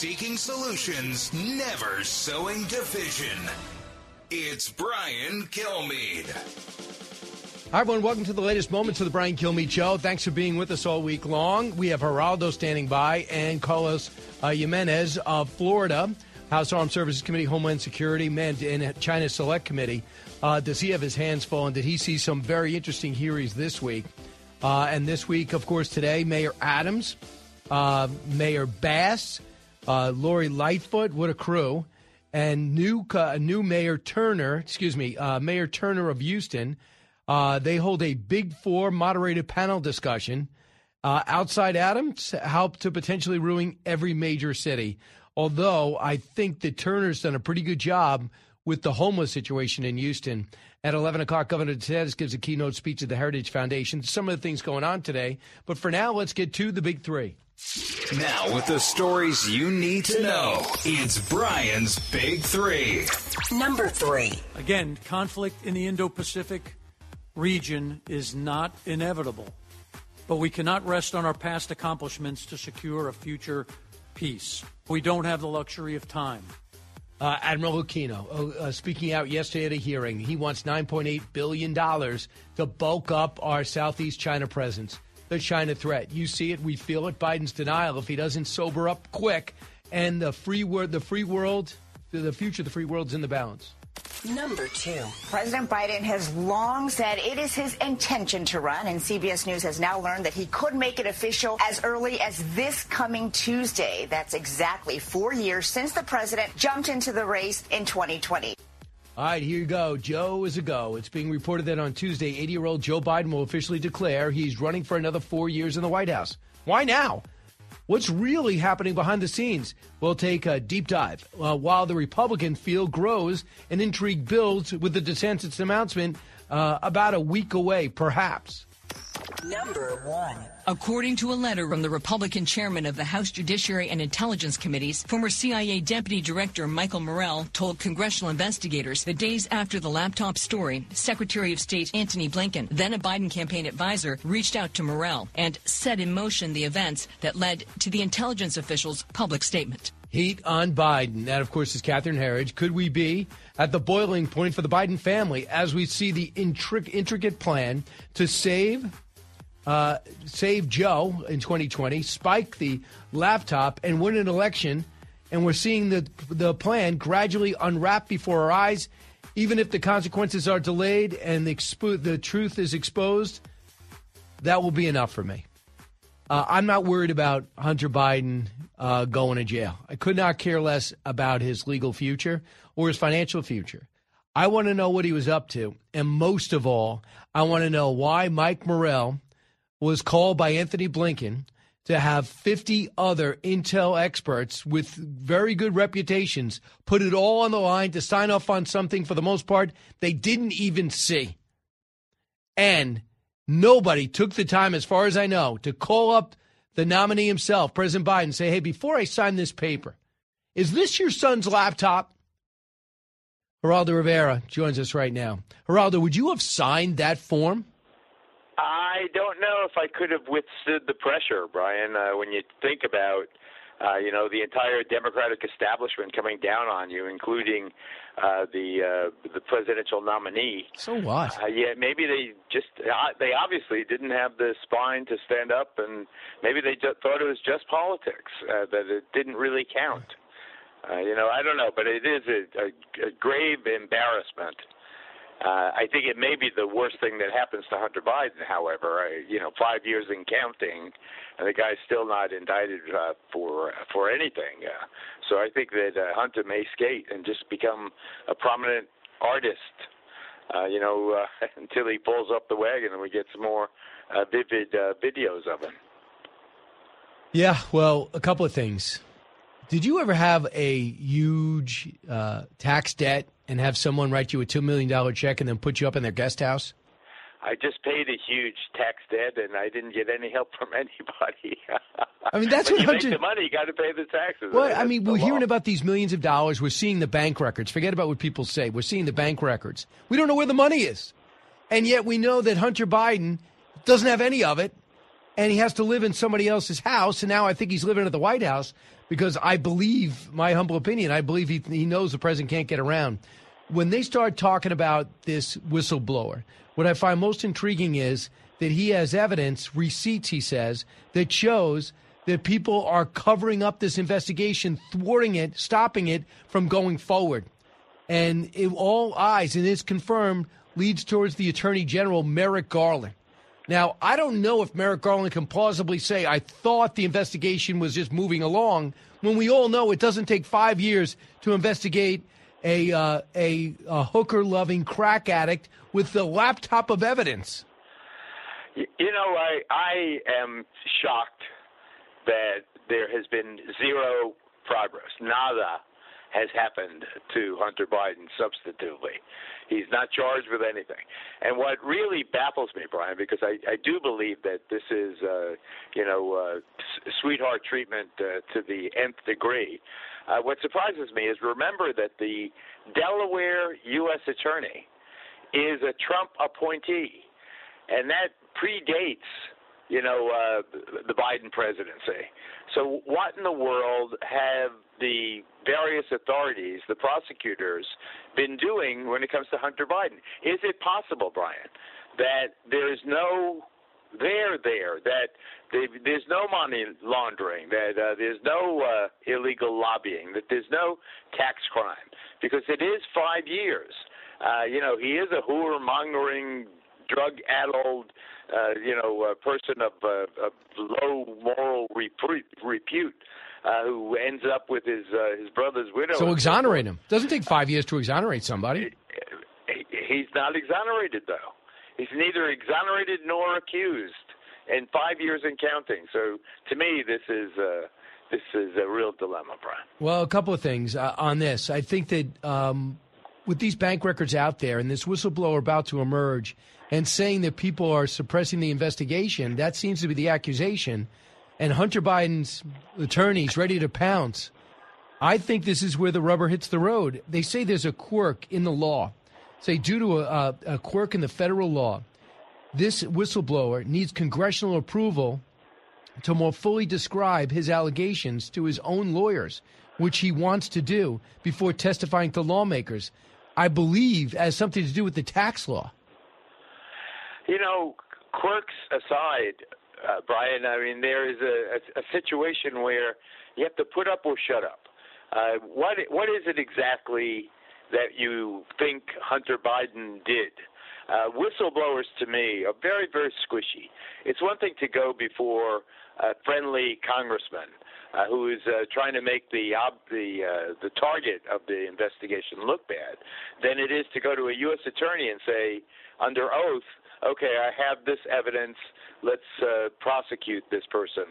seeking solutions, never sowing division. It's Brian Kilmeade. Hi, everyone. Welcome to the latest moments of the Brian Kilmeade Show. Thanks for being with us all week long. We have Geraldo standing by and Carlos uh, Gimenez of Florida, House Armed Services Committee, Homeland Security, man, and China Select Committee. Uh, does he have his hands full? And did he see some very interesting hearings this week? Uh, and this week, of course, today, Mayor Adams, uh, Mayor Bass, uh, Lori Lightfoot, what a crew, and new uh, new Mayor Turner, excuse me, uh, Mayor Turner of Houston. Uh, they hold a Big Four moderated panel discussion. Uh, outside Adams help to potentially ruin every major city. Although I think that Turner's done a pretty good job with the homeless situation in Houston. At 11 o'clock, Governor DeSantis gives a keynote speech at the Heritage Foundation. Some of the things going on today. But for now, let's get to the big three. Now, with the stories you need to know, it's Brian's Big Three. Number three. Again, conflict in the Indo Pacific region is not inevitable, but we cannot rest on our past accomplishments to secure a future peace. We don't have the luxury of time. Uh, Admiral Aquino, uh, speaking out yesterday at a hearing, he wants $9.8 billion to bulk up our Southeast China presence, the China threat. You see it, we feel it. Biden's denial, if he doesn't sober up quick, and the free world, the free world, the future of the free world's in the balance. Number two. President Biden has long said it is his intention to run, and CBS News has now learned that he could make it official as early as this coming Tuesday. That's exactly four years since the president jumped into the race in 2020. All right, here you go. Joe is a go. It's being reported that on Tuesday, 80 year old Joe Biden will officially declare he's running for another four years in the White House. Why now? What's really happening behind the scenes? We'll take a deep dive uh, while the Republican field grows and intrigue builds with the DeSantis announcement uh, about a week away, perhaps. Number one. According to a letter from the Republican chairman of the House Judiciary and Intelligence Committees, former CIA Deputy Director Michael Morell told congressional investigators that days after the laptop story, Secretary of State Antony Blinken, then a Biden campaign advisor, reached out to Morell and set in motion the events that led to the intelligence official's public statement. Heat on Biden. That, of course, is Catherine Herridge. Could we be at the boiling point for the Biden family as we see the intric- intricate plan to save uh, save Joe in 2020, spike the laptop, and win an election? And we're seeing the the plan gradually unwrap before our eyes. Even if the consequences are delayed and the, expo- the truth is exposed, that will be enough for me. Uh, I'm not worried about Hunter Biden uh, going to jail. I could not care less about his legal future or his financial future. I want to know what he was up to. And most of all, I want to know why Mike Morell was called by Antony Blinken to have 50 other intel experts with very good reputations put it all on the line to sign off on something for the most part they didn't even see. And nobody took the time, as far as I know, to call up the nominee himself, President Biden, say, hey, before I sign this paper, is this your son's laptop? Geraldo Rivera joins us right now. Geraldo, would you have signed that form? I don't know if I could have withstood the pressure, Brian. Uh, when you think about, uh, you know, the entire Democratic establishment coming down on you, including uh, the uh, the presidential nominee. So what? Uh, yeah, maybe they just uh, they obviously didn't have the spine to stand up, and maybe they just thought it was just politics uh, that it didn't really count. Uh, you know, I don't know, but it is a, a, a grave embarrassment. Uh, I think it may be the worst thing that happens to Hunter Biden. However, I, you know, five years in counting, and the guy's still not indicted uh, for for anything. Uh, so I think that uh, Hunter may skate and just become a prominent artist uh, you know, uh, until he pulls up the wagon and we get some more uh, vivid uh, videos of him. Yeah, well, a couple of things. Did you ever have a huge uh, tax debt and have someone write you a $2 million check and then put you up in their guest house? I just paid a huge tax debt, and I didn't get any help from anybody. I mean, that's when what you Hunter. make the money, you got to pay the taxes. Well, I mean, we're law. hearing about these millions of dollars. We're seeing the bank records. Forget about what people say. We're seeing the bank records. We don't know where the money is. And yet we know that Hunter Biden doesn't have any of it. And he has to live in somebody else's house. And now I think he's living at the White House because I believe, my humble opinion, I believe he, he knows the president can't get around. When they start talking about this whistleblower, what I find most intriguing is that he has evidence, receipts, he says, that shows that people are covering up this investigation, thwarting it, stopping it from going forward. And it, all eyes, and it's confirmed, leads towards the Attorney General, Merrick Garland. Now, I don't know if Merrick Garland can plausibly say, I thought the investigation was just moving along, when we all know it doesn't take five years to investigate a, uh, a, a hooker loving crack addict with the laptop of evidence. You know, I I am shocked that there has been zero progress. Nada has happened to Hunter Biden substantively. He's not charged with anything. And what really baffles me, Brian, because I, I do believe that this is, uh, you know, uh, s- sweetheart treatment uh, to the nth degree. Uh, what surprises me is remember that the Delaware U.S. Attorney is a Trump appointee and that predates, you know, uh, the Biden presidency. So, what in the world have the various authorities, the prosecutors, been doing when it comes to Hunter Biden? Is it possible, Brian, that there is no there there that they, there's no money laundering, that uh, there's no uh, illegal lobbying, that there's no tax crime, because it is five years. Uh, you know, he is a whoremongering, drug-addled, uh, you know, uh, person of, uh, of low moral repute, repute uh, who ends up with his uh, his brother's widow. So exonerate him. Doesn't take five years to exonerate somebody. He- He's not exonerated, though. He's neither exonerated nor accused, and five years and counting. So, to me, this is uh, this is a real dilemma, Brian. Well, a couple of things uh, on this. I think that um, with these bank records out there and this whistleblower about to emerge and saying that people are suppressing the investigation, that seems to be the accusation. And Hunter Biden's attorneys ready to pounce. I think this is where the rubber hits the road. They say there's a quirk in the law. Say, due to a, a, quirk in the federal law, this whistleblower needs congressional approval to more fully describe his allegations to his own lawyers, which he wants to do before testifying to lawmakers. I believe has something to do with the tax law. You know, quirks aside, uh, Brian, I mean, there is a, a, a situation where you have to put up or shut up. Uh, what what is it exactly that you think Hunter Biden did? Uh, whistleblowers to me are very very squishy. It's one thing to go before a friendly congressman uh, who is uh, trying to make the ob- the uh, the target of the investigation look bad, than it is to go to a U.S. attorney and say under oath, okay, I have this evidence. Let's uh, prosecute this person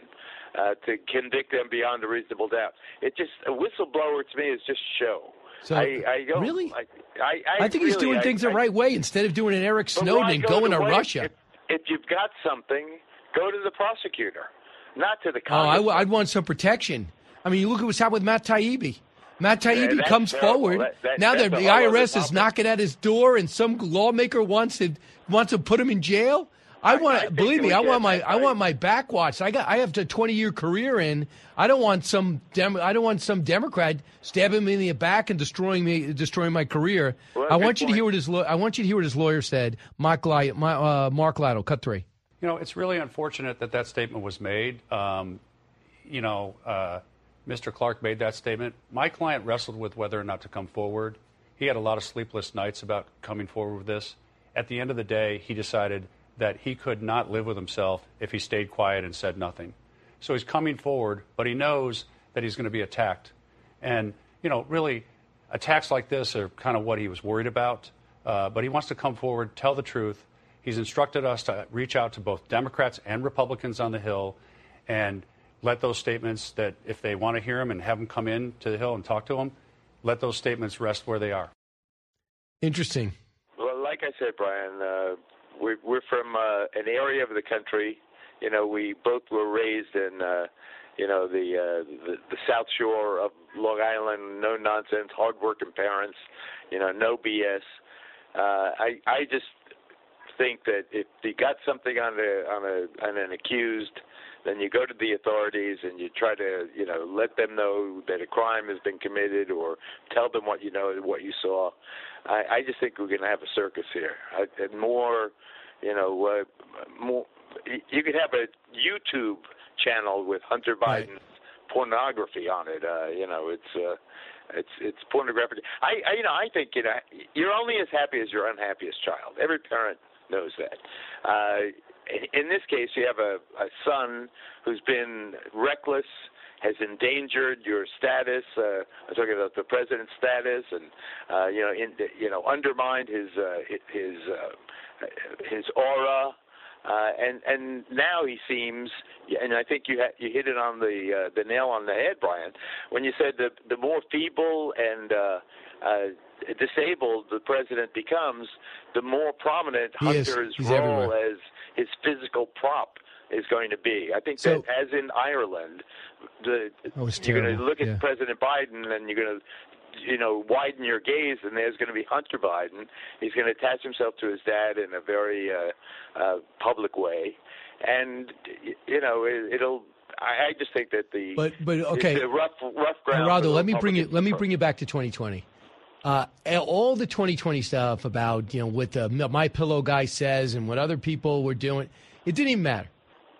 uh, to convict them beyond a reasonable doubt. It just a whistleblower to me is just show. So, I, I don't, really? I, I, I, I think he's doing I- things the I- right way instead of doing an Eric Snowden and go going to Russia. If, if you've got something, go to the prosecutor, not to the Oh, I'd want some protection. I mean, you look at what's happened with Matt Taibbi. Matt Taibbi that's comes terrible. forward. That- that- now that the IRS is knocking at his door and some lawmaker wants to wants to put him in jail. I want I believe me. I want my that I want my back watched. I got I have a twenty year career in. I don't want some Dem- I don't want some Democrat stabbing me in the back and destroying me destroying my career. Well, I want you to hear what his I want you to hear what his lawyer said. Mark Li- my, uh, Mark Lytle, cut three. You know, it's really unfortunate that that statement was made. Um, you know, uh, Mr. Clark made that statement. My client wrestled with whether or not to come forward. He had a lot of sleepless nights about coming forward with this. At the end of the day, he decided that he could not live with himself if he stayed quiet and said nothing. So he's coming forward, but he knows that he's going to be attacked. And, you know, really, attacks like this are kind of what he was worried about. uh, but he wants to come forward, tell the truth. He's instructed us to reach out to both Democrats and Republicans on the Hill and let those statements that if they want to hear him and have him come in to the Hill and talk to him, let those statements rest where they are. Interesting. Well, like I said, Brian, uh, we're, we're from uh, an area of the country. You know, we both were raised in, uh, you know, the, uh, the the South Shore of Long Island. No nonsense, hardworking parents. You know, no BS. Uh, I I just think that if you got something on a on a on an accused, then you go to the authorities and you try to you know let them know that a crime has been committed or tell them what you know what you saw. I, I just think we're going to have a circus here, I, and more, you know, uh, more. You could have a YouTube channel with Hunter Biden's right. pornography on it. Uh, you know, it's. Uh, it's it's pornographic. I, I you know I think you know you're only as happy as your unhappiest child. Every parent knows that. Uh, in this case, you have a, a son who's been reckless, has endangered your status. Uh, I'm talking about the president's status, and uh, you know, in, you know, undermined his uh, his uh, his aura. Uh, and and now he seems, and I think you ha- you hit it on the uh, the nail on the head, Brian, when you said the the more feeble and uh, uh, disabled the president becomes, the more prominent he Hunter's is. role everywhere. as his physical prop is going to be. I think So- that, as in Ireland, the Oh, you're going to look at yeah. President Biden and you're going to you know, widen your gaze, and there's going to be Hunter Biden. He's going to attach himself to his dad in a very uh, uh, public way, and you know, it, it'll. I, I just think that the But but okay, a rough rough ground. For let me bring you let me bring you back to 2020. Uh, all the 2020 stuff about you know what the my pillow guy says and what other people were doing, it didn't even matter.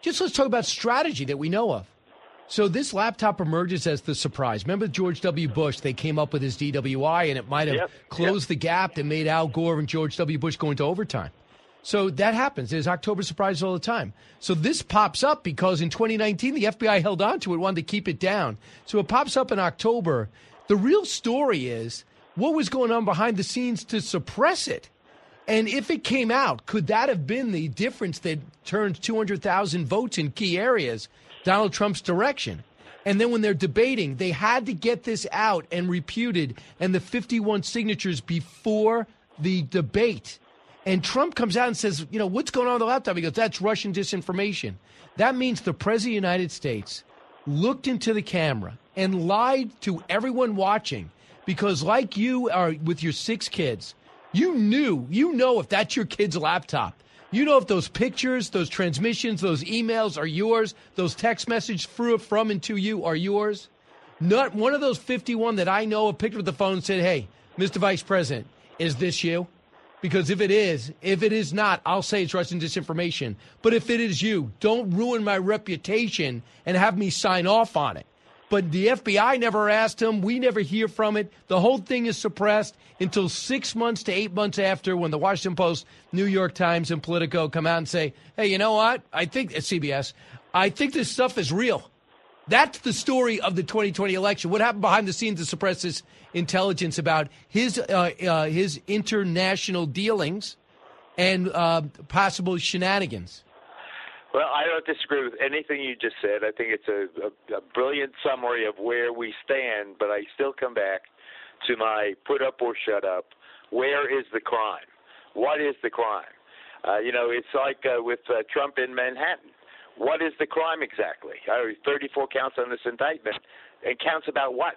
Just let's talk about strategy that we know of. So this laptop emerges as the surprise. Remember George W. Bush? They came up with his DWI, and it might have Yep, closed the gap that made Al Gore and George W. Bush go into overtime. So that happens. There's October surprises all the time. So this pops up because in 2019 the FBI held on to it, wanted to keep it down. So it pops up in October. The real story is what was going on behind the scenes to suppress it. And if it came out, could that have been the difference that turned 200,000 votes in key areas Donald Trump's direction? And then when they're debating, they had to get this out and reputed and the 51 signatures before the debate. And Trump comes out and says, you know, what's going on with the laptop? He goes, that's Russian disinformation. That means the President of the United States looked into the camera and lied to everyone watching because, like you are with your six kids, you knew, you know if that's your kid's laptop. You know if those pictures, those transmissions, those emails are yours, those text messages from and to you are yours. Not one of those 51 that I know of picked up the phone and said, Hey, Mr. Vice President, is this you? Because if it is, if it is not, I'll say it's Russian disinformation. But if it is you, don't ruin my reputation and have me sign off on it. But the FBI never asked him. We never hear from it. The whole thing is suppressed until six months to eight months after when the Washington Post, New York Times, and Politico come out and say, hey, you know what? I think, at CBS, I think this stuff is real. That's the story of the 2020 election. What happened behind the scenes to suppress this intelligence about his uh, uh, his international dealings and uh, possible shenanigans? Well, I don't disagree with anything you just said. I think it's a, a, a brilliant summary of where we stand, but I still come back to my put up or shut up. Where is the crime? What is the crime? Uh, you know, it's like uh, with uh, Trump in Manhattan. What is the crime exactly? Uh, 34 counts on this indictment. And counts about what?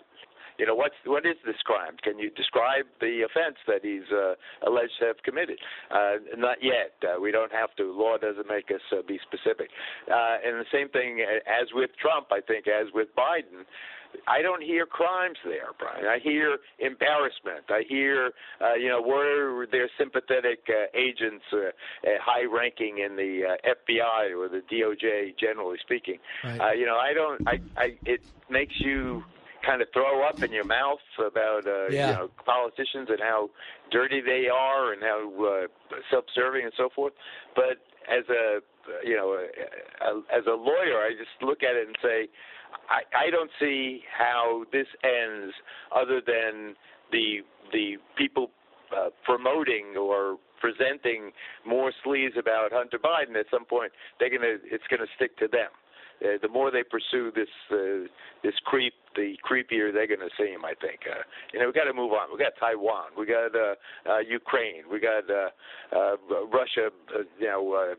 You know, what's what is this crime? Can you describe the offense that he's uh, alleged to have committed? Uh, not yet. Uh, we don't have to. Law doesn't make us uh, be specific. Uh, and the same thing uh, as with Trump, I think, as with Biden. I don't hear crimes there, Brian. I hear embarrassment. I hear, uh, you know, were there sympathetic uh, agents, uh, uh, high ranking in the uh, FBI or the DOJ, generally speaking. Right. Uh, you know, I don't. I, I. It makes you kind of throw up in your mouth about uh, Yeah. you know politicians and how dirty they are and how uh, self-serving and so forth. But as a you know a, a, as a lawyer, I just look at it and say, I, I don't see how this ends other than the the people uh, promoting or presenting more sleaze about Hunter Biden, at some point they're gonna it's gonna stick to them. Uh, the more they pursue this uh, this creep, the creepier they're going to see him. I think. Uh, you know, we got to move on. We got Taiwan. We got uh, uh, Ukraine. We got uh, uh, Russia. Uh, you know. Uh,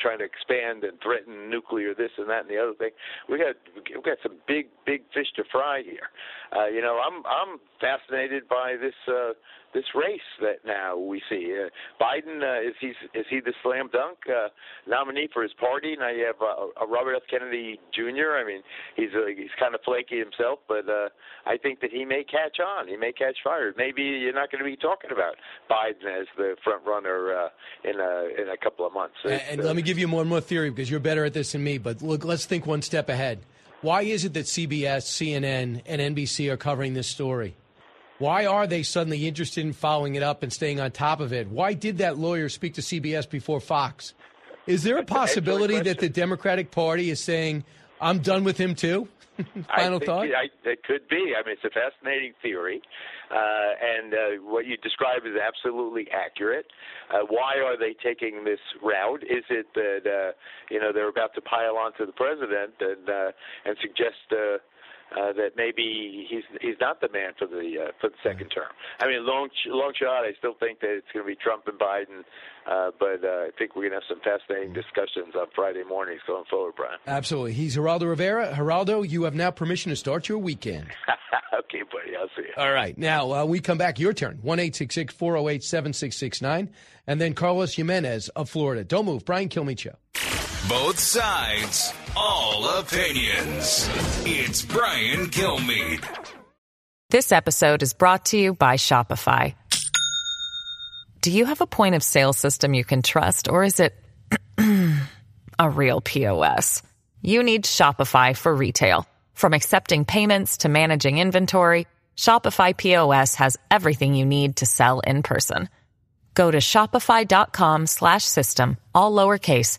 trying to expand and threaten nuclear this and that and the other thing. We got we got some big big fish to fry here. Uh, you know, I'm I'm fascinated by this uh, this race that now we see. Uh, Biden uh, is he is he the slam dunk uh, nominee for his party? Now you have uh, Robert F. Kennedy Jr. I mean, he's uh, he's kind of flaky himself, but uh, I think that he may catch on. He may catch fire. Maybe you're not going to be talking about Biden as the front runner uh, in a in a couple of months. And, let me give you one more theory because you're better at this than me. But look, let's think one step ahead. Why is it that CBS, CNN, and NBC are covering this story? Why are they suddenly interested in following it up and staying on top of it? Why did that lawyer speak to CBS before Fox? Is there a possibility that the Democratic Party is saying, I'm done with him too? Final thought? It, I, it could be. I mean, it's a fascinating theory, uh, and uh, what you describe is absolutely accurate. Uh, why are they taking this route? Is it that uh, you know they're about to pile onto the president and uh, and suggest? Uh, that maybe he's he's not the man for the uh, for the second term. I mean, long long shot. I still think that it's going to be Trump and Biden, uh, but uh, I think we're going to have some fascinating discussions on Friday mornings going forward, Brian. Absolutely. He's Geraldo Rivera. Geraldo, you have now permission to start your weekend. okay, buddy. I'll see you. All right. Now uh, we come back. Your turn. One eight six six four zero eight seven six six nine, and then Carlos Gimenez of Florida. Don't move. Brian Kilmeade show. Both sides, all opinions. It's Brian Kilmeade. This episode is brought to you by Shopify. Do you have a point of sale system you can trust, or is it a real POS? You need Shopify for retail. From accepting payments to managing inventory, Shopify POS has everything you need to sell in person. Go to shopify.com slash system, all lowercase,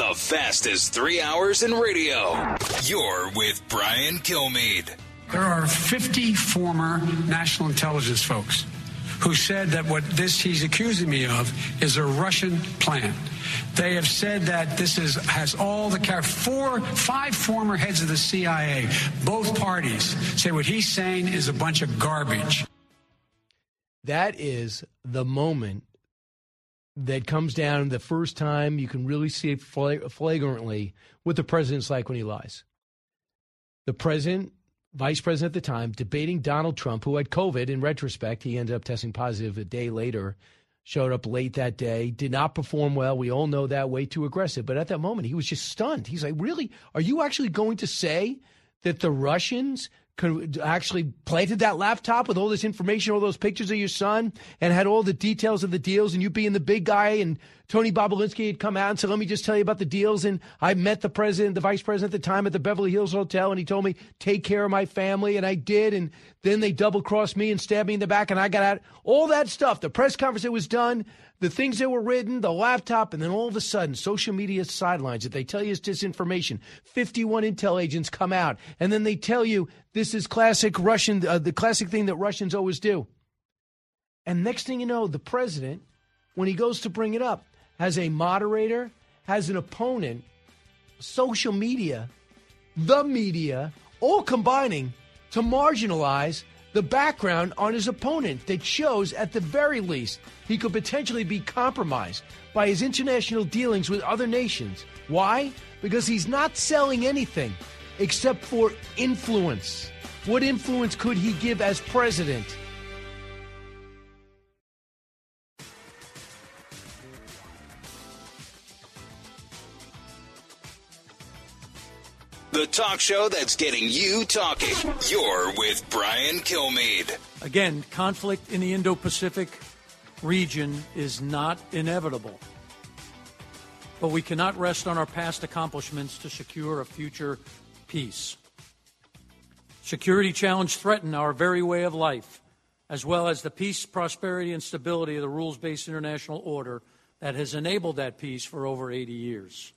The fastest three hours in radio. You're with Brian Kilmeade. There are 50 former national intelligence folks who said that what this he's accusing me of is a Russian plan. They have said that this is has all the car four five former heads of the CIA, both parties say what he's saying is a bunch of garbage. That is the moment that comes down the first time you can really see it flagrantly what the president's like when he lies. The president vice president at the time, debating Donald Trump, who had COVID. In retrospect, he ended up testing positive a day later, showed up late that day, did not perform well. We all know that, way too aggressive. But at that moment, he was just stunned. He's like, Really? Are you actually going to say that the Russians actually planted that laptop with all this information, all those pictures of your son, and had all the details of the deals, and you being the big guy, and Tony Bobulinski had come out and said, "Let me just tell you about the deals." And I met the president, the vice president at the time, at the Beverly Hills Hotel, and he told me take care of my family, and I did. And then they double crossed me and stabbed me in the back, and I got out. All that stuff. The press conference it was done the things that were written, the laptop, and then all of a sudden, social media sidelines that they tell you is disinformation. 51 intel agents come out, and then they tell you this is classic Russian, uh, the classic thing that Russians always do. And next thing you know, the president, when he goes to bring it up, has a moderator, has an opponent, social media, the media, all combining to marginalize the background on his opponent that shows, at the very least, he could potentially be compromised by his international dealings with other nations. Why? Because he's not selling anything except for influence. What influence could he give as president? The talk show that's getting you talking. You're with Brian Kilmeade. Again, conflict in the Indo Pacific region is not inevitable. But we cannot rest on our past accomplishments to secure a future peace. Security challenges threaten our very way of life, as well as the peace, prosperity, and stability of the rules based international order that has enabled that peace for over 80 years.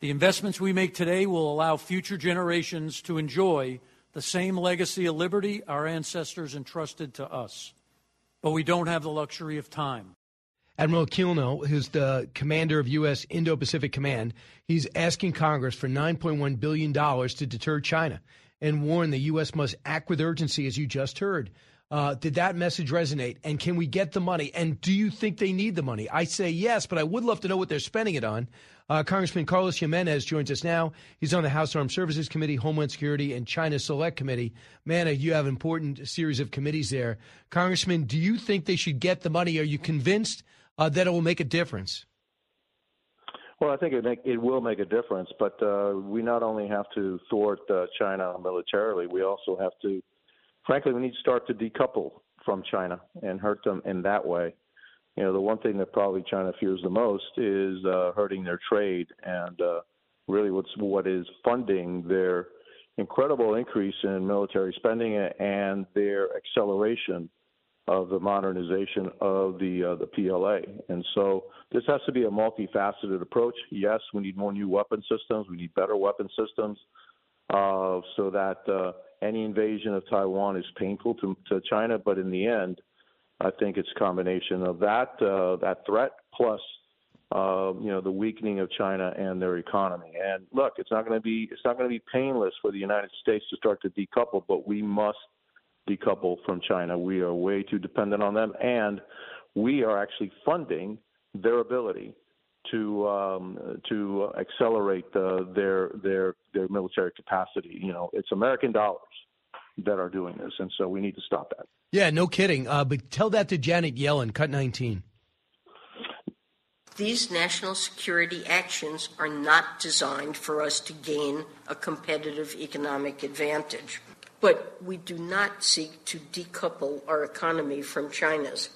The investments we make today will allow future generations to enjoy the same legacy of liberty our ancestors entrusted to us. But we don't have the luxury of time. Admiral Aquino, who's the commander of U.S. Indo Pacific Command, he's asking Congress for $9.1 billion to deter China and warn the U.S. must act with urgency, as you just heard. Uh, did that message resonate? And can we get the money? And do you think they need the money? I say yes, but I would love to know what they're spending it on. Uh, Congressman Carlos Gimenez joins us now. He's on the House Armed Services Committee, Homeland Security, and China Select Committee. Man, you have important series of committees there. Congressman, do you think they should get the money? Are you convinced uh, that it will make a difference? Well, I think it make, it will make a difference, but uh, we not only have to thwart uh, China militarily, we also have to, frankly, we need to start to decouple from China and hurt them in that way. You know, the one thing that probably China fears the most is uh, hurting their trade, and uh, really, what's what is funding their incredible increase in military spending and their acceleration of the modernization of the uh, the PLA. And so this has to be a multifaceted approach. Yes, we need more new weapon systems. We need better weapon systems uh, so that uh, any invasion of Taiwan is painful to, to China. But in the end, I think it's a combination of that uh, that threat plus uh, you know the weakening of China and their economy. And look, it's not going to be it's not going to be painless for the United States to start to decouple, but we must decouple from China. We are way too dependent on them, and we are actually funding their ability to um, to accelerate uh, their their their military capacity. You know, it's American dollars that are doing this, and so we need to stop that. Yeah, no kidding. Uh, but tell that to Janet Yellen, cut 19. These national security actions are not designed for us to gain a competitive economic advantage. But we do not seek to decouple our economy from China's.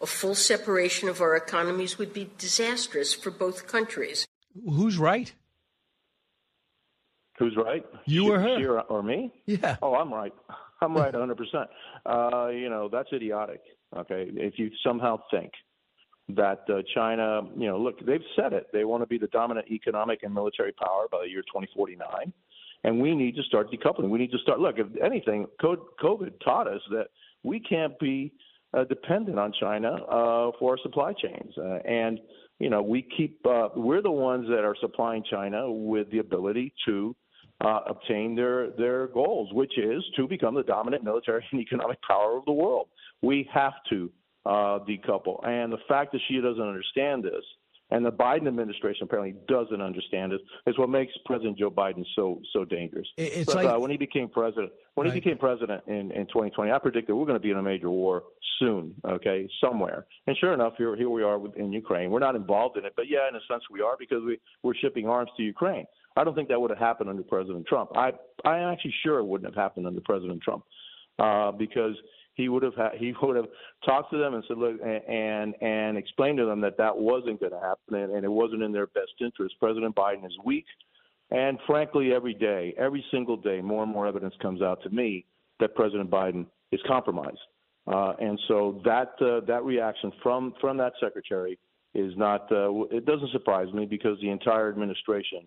A full separation of our economies would be disastrous for both countries. Who's right? Who's right? You or her? She or, or me? Yeah. Oh, I'm right. I'm right 100%. Uh, you know, that's idiotic. Okay. If you somehow think that uh, China, you know, look, they've said it. They want to be the dominant economic and military power by the year 2049 and we need to start decoupling. We need to start. Look, if anything, COVID taught us that we can't be uh, dependent on China uh, for our supply chains, uh, and you know we keep. Uh, we're the ones that are supplying China with the ability to. Uh, obtain their their goals, which is to become the dominant military and economic power of the world. We have to uh, decouple, and the fact that she doesn't understand this and the Biden administration apparently doesn't understand it. Is what makes President Joe Biden so so dangerous. It's but, like uh, when he became president, when right. he became president in in 2020, I predicted we're going to be in a major war soon. Okay, somewhere. And sure enough, here here we are in Ukraine. We're not involved in it, but yeah, in a sense we are because we we're shipping arms to Ukraine. I don't think that would have happened under President Trump. I I am actually sure it wouldn't have happened under President Trump uh, because he would have ha- he would have talked to them and said, look, and and explained to them that that wasn't going to happen and, and it wasn't in their best interest. President Biden is weak, and frankly, every day, every single day, more and more evidence comes out to me that President Biden is compromised. Uh, and so that uh, that reaction from from that secretary is not uh, it doesn't surprise me because the entire administration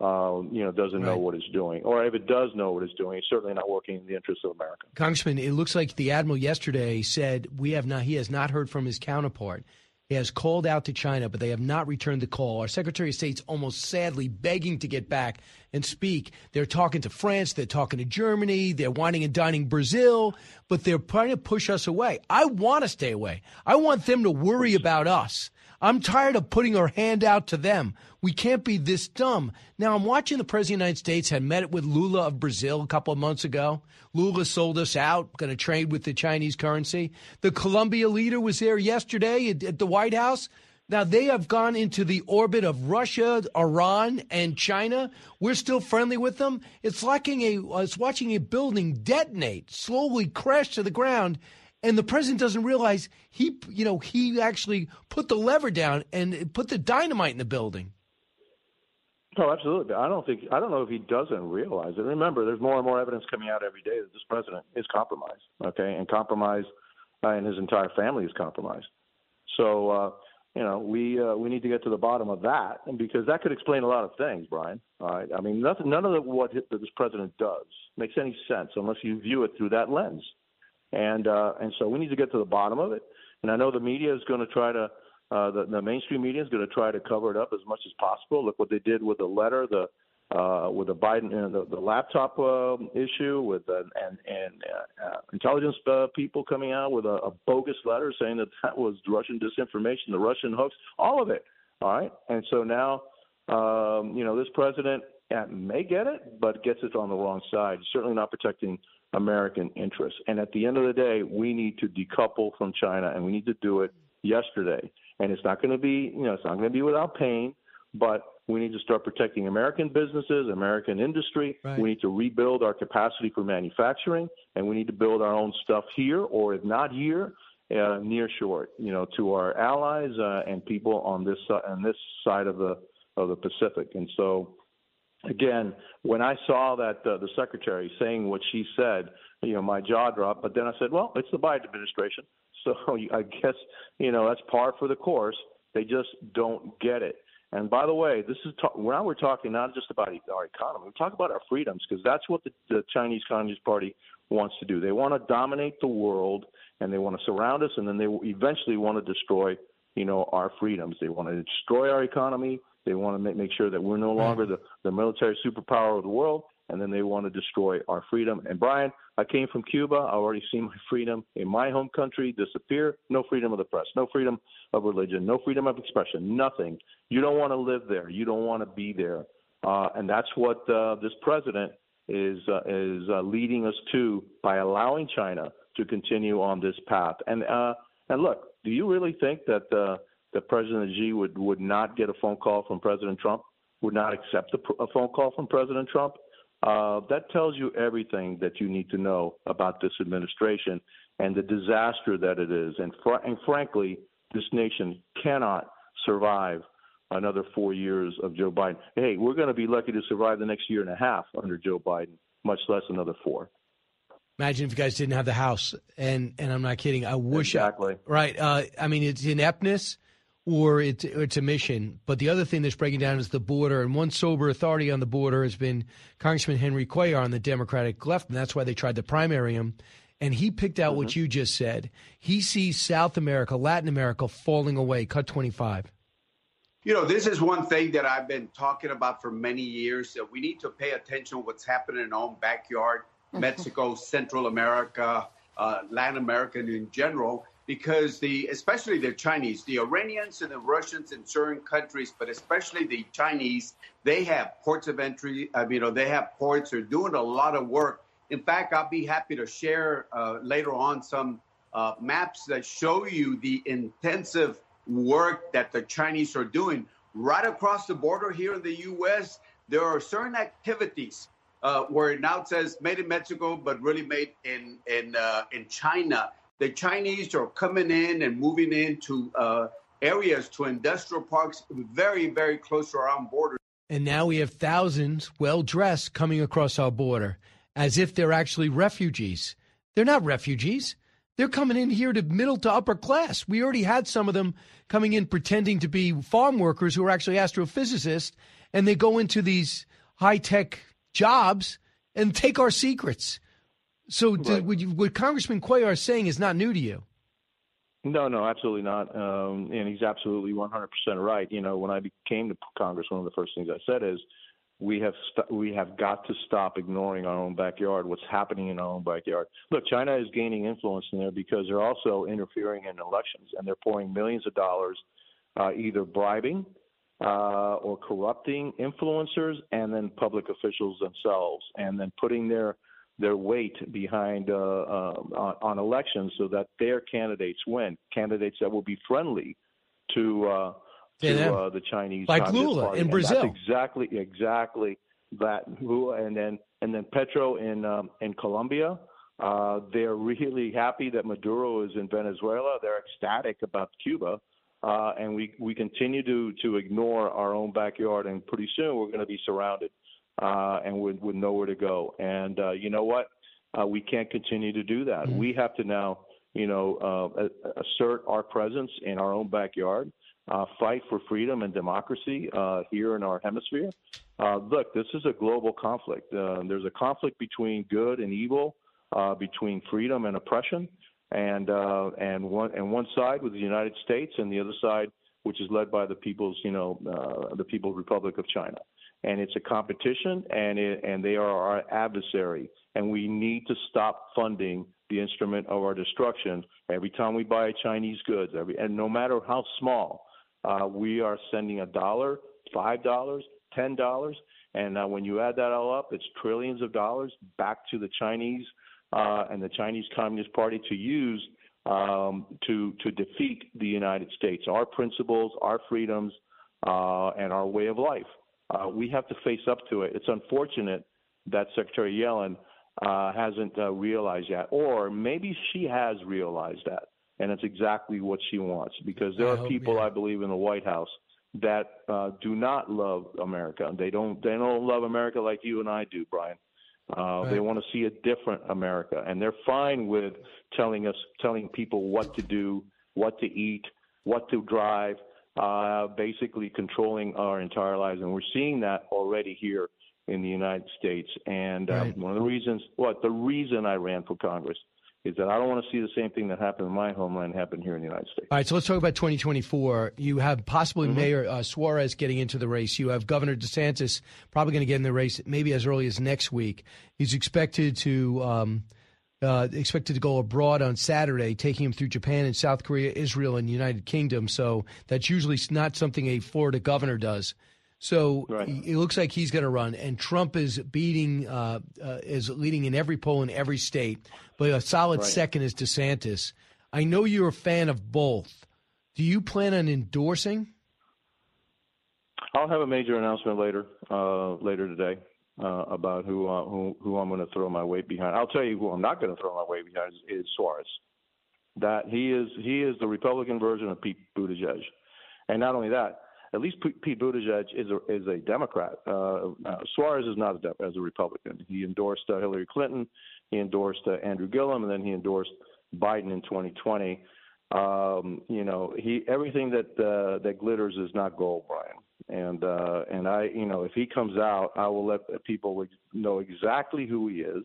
uh, you know, doesn't know what it's doing. Or if it does know what it's doing, it's certainly not working in the interest of America. Congressman, it looks like the admiral yesterday said we have not. He has not heard from his counterpart. He has called out to China, but they have not returned the call. Our Secretary of State's almost sadly begging to get back and speak. They're talking to France, they're talking to Germany, they're wining and dining Brazil, but they're trying to push us away. I want to stay away. I want them to worry about us. I'm tired of putting our hand out to them. We can't be this dumb. Now, I'm watching the President of the United States had met with Lula of Brazil a couple of months ago. Lula sold us out, going to trade with the Chinese currency. The Colombia leader was there yesterday at, at the White House. Now they have gone into the orbit of Russia, Iran, and China. We're still friendly with them. It's like a, it's watching a building detonate, slowly crash to the ground, and the president doesn't realize he, you know, he actually put the lever down and put the dynamite in the building. Oh, absolutely. I don't think I don't know if he doesn't realize it. Remember, there's more and more evidence coming out every day that this president is compromised. Okay, and compromised, uh, and his entire family is compromised. So, uh, you know, we uh, we need to get to the bottom of that, and because that could explain a lot of things, Brian. All right, I mean, nothing, none of what this president does makes any sense unless you view it through that lens, and uh, and so we need to get to the bottom of it. And I know the media is going to try to uh, the, the mainstream media is going to try to cover it up as much as possible. Look what they did with the letter, the uh, with the Biden, uh, the, the laptop uh, issue, with uh, and and uh, uh, intelligence uh, people coming out with a, a bogus letter saying that that was Russian disinformation, the Russian hoax, all of it. All right, and so now, um, you know, this president may get it, but gets it on the wrong side. Certainly not protecting American interests. And at the end of the day, we need to decouple from China, and we need to do it yesterday and it's not going to be you know it's not going to be without pain, but we need to start protecting American businesses, American industry. Right. We need to rebuild our capacity for manufacturing, and we need to build our own stuff here, or if not here, uh, near shore. You know, to our allies uh, and people on this uh, on this side of the of the Pacific. And so, again, when I saw that uh, the secretary saying what she said, you know, my jaw dropped. But then I said, well, it's the Biden administration. So I guess you know that's par for the course. They just don't get it. And by the way, this is ta- now we're talking not just about our economy. We talk about our freedoms because that's what the, the Chinese Communist Party wants to do. They want to dominate the world and they want to surround us, and then they eventually want to destroy, you know, our freedoms. They want to destroy our economy. They want to make, make sure that we're no longer the, the military superpower of the world, and then they want to destroy our freedom. And Brian, I came from Cuba. I already seen my freedom in my home country disappear. No freedom of the press, no freedom of religion, no freedom of expression, nothing. You don't want to live there. You don't want to be there. Uh, and that's what uh, this president is uh, is uh, leading us to by allowing China to continue on this path. And uh, and look, do you really think that uh, that President Xi would would not get a phone call from President Trump? Would not accept a, a phone call from President Trump? Uh, that tells you everything that you need to know about this administration and the disaster that it is. And, fr- and frankly, this nation cannot survive another four years of Joe Biden. Hey, we're going to be lucky to survive the next year and a half under Joe Biden, much less another four. Imagine if you guys didn't have the House, and and I'm not kidding. I wish exactly I, right. Uh, I mean, it's ineptness or it's, it's a mission. But the other thing that's breaking down is the border. And one sober authority on the border has been Congressman Henry Cuellar on the Democratic left, and that's why they tried to primary him. And he picked out mm-hmm. what you just said. He sees South America, Latin America falling away. Cut 25. You know, this is one thing that I've been talking about for many years that we need to pay attention to what's happening in our own backyard, Mexico, Central America, uh, Latin America in general because the especially the Chinese, the Iranians and the Russians in certain countries, but especially the Chinese, they have ports of entry. Mean, you know, they have ports. They're doing a lot of work. In fact, I'll be happy to share uh, later on some uh, maps that show you the intensive work that the Chinese are doing right across the border here in the U.S. There are certain activities uh, where now says made in Mexico, but really made in in uh, in China the Chinese are coming in and moving into uh, areas to industrial parks very, very close to our own border. And now we have thousands well dressed coming across our border as if they're actually refugees. They're not refugees. They're coming in here to middle to upper class. We already had some of them coming in pretending to be farm workers who are actually astrophysicists, and they go into these high tech jobs and take our secrets. So, right. did, what, you, what Congressman Cuellar is saying is not new to you. No, no, absolutely not. Um, and he's absolutely 100% right. You know, when I became to Congress, one of the first things I said is we have st- we have got to stop ignoring our own backyard. What's happening in our own backyard? Look, China is gaining influence in there because they're also interfering in elections and they're pouring millions of dollars, uh, either bribing uh, or corrupting influencers and then public officials themselves, and then putting their their weight behind uh, uh, on, on elections so that their candidates win, candidates that will be friendly to uh, to uh, the Chinese Like Lula Party. in And Brazil. That's exactly exactly that. And then and then Petro in um, in Colombia. Uh, they're really happy that Maduro is in Venezuela. They're ecstatic about Cuba. Uh, and we, we continue to, to ignore our own backyard, and pretty soon we're going to be surrounded uh, and with, with nowhere to go. And uh, you know what? Uh, we can't continue to do that. We have to now, you know, uh, assert our presence in our own backyard, uh, fight for freedom and democracy uh, here in our hemisphere. Uh, look, this is a global conflict. Uh, there's a conflict between good and evil, uh, between freedom and oppression, and uh, and one and one side with the United States, and the other side, which is led by the people's, you know, uh, the People's Republic of China. And it's a competition, and it, and they are our adversary, and we need to stop funding the instrument of our destruction. Every time we buy Chinese goods, every and no matter how small, uh, we are sending a dollar, five dollars, ten dollars, and uh, when you add that all up, it's trillions of dollars back to the Chinese uh, and the Chinese Communist Party to use um, to to defeat the United States, our principles, our freedoms, uh, and our way of life. Uh, we have to face up to it. It's unfortunate that Secretary Yellen uh, hasn't uh, realized yet, or maybe she has realized that, and it's exactly what she wants. Because there I are hope- people, I believe, in the White House that uh, do not love America. They don't. They don't love America like you and I do, Brian. Uh, They want to see a different America, and they're fine with telling us, telling people what to do, what to eat, what to drive, uh, basically controlling our entire lives. And we're seeing that already here in the United States. And uh, Right. one of the reasons, what the reason I ran for Congress is that I don't want to see the same thing that happened in my homeland happen here in the United States. All right, so let's talk about 2024. You have possibly Mm-hmm. Mayor uh, Suarez getting into the race. You have Governor DeSantis probably going to get in the race maybe as early as next week. He's expected to um, uh, expected to go abroad on Saturday, taking him through Japan and South Korea, Israel, and the United Kingdom. So that's usually not something a Florida governor does. So it looks like he's going to run, and Trump is beating, uh, uh, is leading in every poll in every state, but a solid Right. second is DeSantis. I know you're a fan of both. Do you plan on endorsing? I'll have a major announcement later, uh, later today, uh, about who, uh, who who I'm going to throw my weight behind. I'll tell you who I'm not going to throw my weight behind is, is Suarez. That he is he is the Republican version of Pete Buttigieg, and not only that, at least Pete Buttigieg is a is a Democrat. Uh, uh, Suarez is not a, as a Republican. He endorsed uh, Hillary Clinton, he endorsed uh, Andrew Gillum, and then he endorsed Biden in 2020. Um, you know, he everything that uh, that glitters is not gold, Brian. And uh, and I, you know, if he comes out, I will let people know exactly who he is.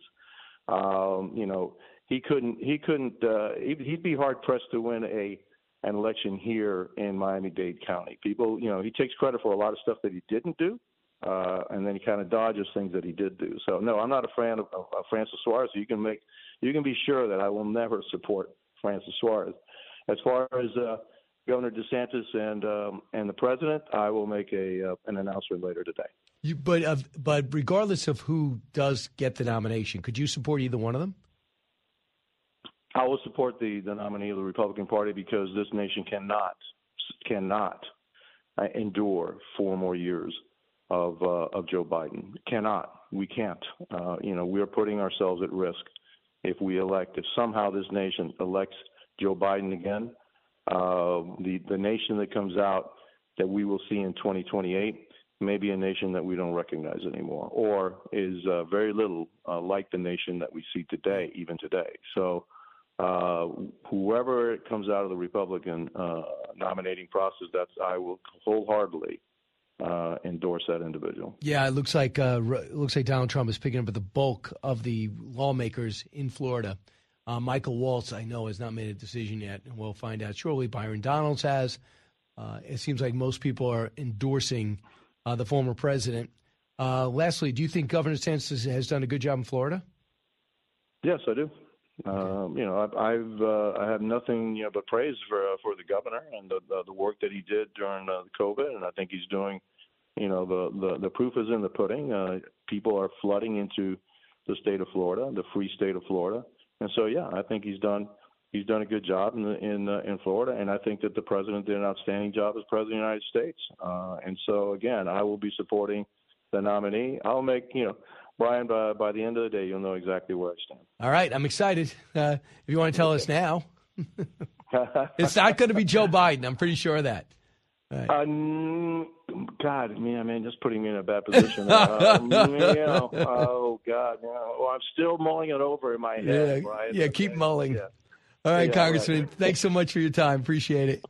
Um, you know, he couldn't he couldn't uh, he'd, he'd be hard pressed to win a an election here in Miami-Dade County. People, you know, he takes credit for a lot of stuff that he didn't do, uh, and then he kind of dodges things that he did do. So no, I'm not a fan of, of, of Francis Suarez. You can make you can be sure that I will never support Francis Suarez. As far as uh, Governor DeSantis and um, and the president, I will make a uh, an announcement later today. You, but uh, but regardless of who does get the nomination, could you support either one of them? I will support the, the nominee of the Republican Party because this nation cannot cannot uh, endure four more years of uh, of Joe Biden. Cannot. We can't. Uh, you know, we are putting ourselves at risk if we elect. If somehow this nation elects Joe Biden again, uh, the the nation that comes out that we will see in 2028 may be a nation that we don't recognize anymore, or is uh, very little uh, like the nation that we see today, even today. So uh, whoever comes out of the Republican uh, nominating process, that's I will wholeheartedly uh, endorse that individual. Yeah, it looks like it looks like Donald Trump is picking up the bulk of the lawmakers in Florida. Uh, Michael Waltz, I know, has not made a decision yet, and we'll find out shortly. Byron Donalds has. Uh, it seems like most people are endorsing uh, the former president. Uh, lastly, do you think Governor DeSantis has done a good job in Florida? Yes, I do. Um, you know, I've, I've uh, I have nothing you know but praise for uh, for the governor and the, the the work that he did during uh, COVID, and I think he's doing. You know, the the the proof is in the pudding. Uh, people are flooding into the state of Florida, the free state of Florida, and so yeah, I think he's done he's done a good job in the, in uh, in Florida, and I think that the president did an outstanding job as president of the United States. Uh, and so again, I will be supporting the nominee. I'll make you know. Brian, by, by the end of the day, you'll know exactly where I stand. All right, I'm excited. Uh, if you want to tell us now, it's not going to be Joe Biden. I'm pretty sure of that. Right. Uh, God, man, man, just putting me in a bad position. um, you know, oh God, you know, well, I'm still mulling it over in my head. Yeah, right? yeah keep mulling. Yeah. All right, yeah, Congressman, right. thanks so much for your time. Appreciate it.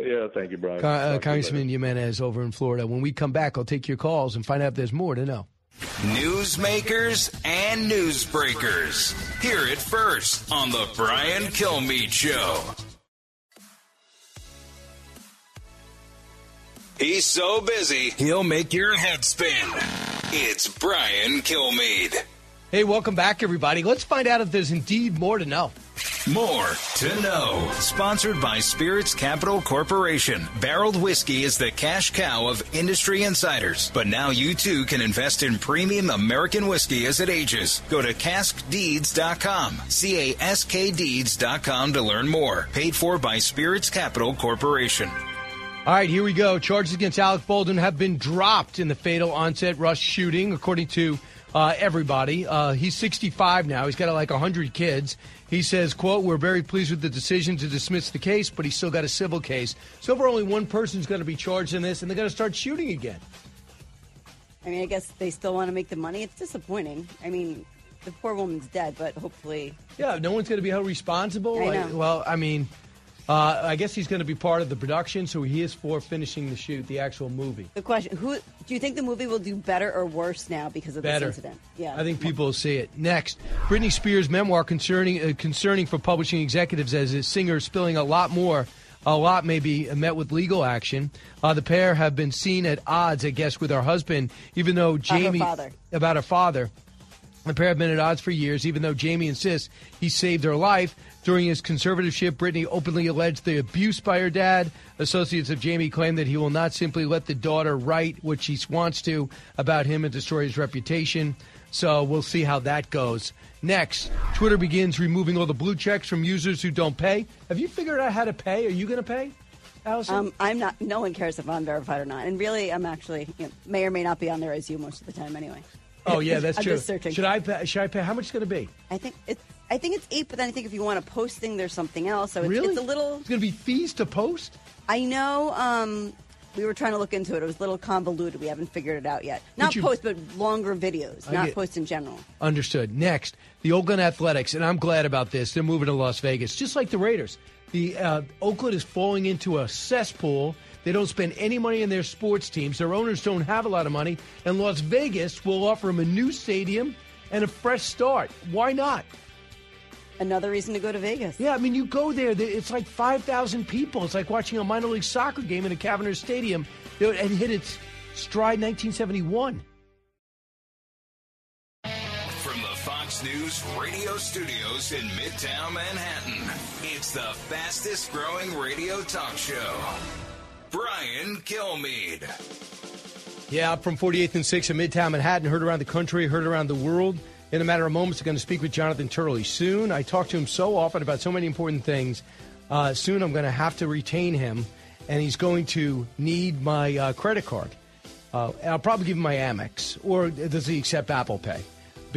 Yeah, thank you, Brian. uh, Congressman Gimenez over in Florida. When we come back, I'll take your calls and find out if there's more to know. Newsmakers and newsbreakers. Hear it first on the Brian Kilmeade Show. He's so busy, he'll make your head spin. It's Brian Kilmeade. Hey, welcome back, everybody. Let's find out if there's indeed more to know. More to know. Sponsored by Spirits Capital Corporation. Barreled whiskey is the cash cow of industry insiders. But now you too can invest in premium American whiskey as it ages. Go to caskdeeds.com. C A S K deeds.com to learn more. Paid for by Spirits Capital Corporation. All right, here we go. Charges against Alec Baldwin have been dropped in the fatal onset Rust shooting, according to uh, everybody. Uh, he's 65 now. He's got like 100 kids. He says, quote, we're very pleased with the decision to dismiss the case, but he's still got a civil case. So far, only one person's going to be charged in this, and they're going to start shooting again. I mean, I guess they still want to make the money. It's disappointing. I mean, the poor woman's dead, but hopefully. Yeah, no one's going to be held responsible. I know. well, I mean, uh, I guess he's going to be part of the production, so he is for finishing the shoot, the actual movie. The question: Who do you think the movie will do better or worse now because of better. this incident? Yeah, I think people will see it next. Britney Spears' memoir concerning uh, concerning for publishing executives as a singer spilling a lot more. A lot may be met with legal action. Uh, the pair have been seen at odds, I guess, with her husband, even though Jamie about her father. about her father. The pair have been at odds for years, even though Jamie insists he saved her life. During his conservatorship, Britney openly alleged the abuse by her dad. Associates of Jamie claim that he will not simply let the daughter write what she wants to about him and destroy his reputation. So we'll see how that goes. Next, Twitter begins removing all the blue checks from users who don't pay. Have you figured out how to pay? Are you going to pay? Allison? Um, I'm not. No one cares if I'm verified or not. And really, I'm actually you know, may or may not be on there as you most of the time anyway. Oh yeah, that's I'm true. just searching. Should I pay? Should I pay? How much is going to be? I think it's. I think it's eight, but then I think if you want a posting, there's something else. So it's, Really? it's a little. It's going to be fees to post. I know. Um, we were trying to look into it. It was a little convoluted. We haven't figured it out yet. Not you- post, but longer videos, I not get- posts in general. Understood. Next, the Oakland Athletics, and I'm glad about this. They're moving to Las Vegas, just like the Raiders. The uh, Oakland is falling into a cesspool. They don't spend any money in their sports teams. Their owners don't have a lot of money, and Las Vegas will offer them a new stadium and a fresh start. Why not? Another reason to go to Vegas. Yeah, I mean, you go there, there- it's like 5,000 people. It's like watching a minor league soccer game in a Cavernous Stadium and hit its stride 1971. From the Fox News radio studios in Midtown Manhattan, it's the fastest growing radio talk show. Brian Kilmeade. Yeah, from 48th and 6th in Midtown Manhattan. Heard around the country, heard around the world. In a matter of moments, I'm going to speak with Jonathan Turley soon. I talk to him so often about so many important things. Uh, soon I'm going to have to retain him, and he's going to need my uh, credit card. Uh, I'll probably give him my Amex, or does he accept Apple Pay?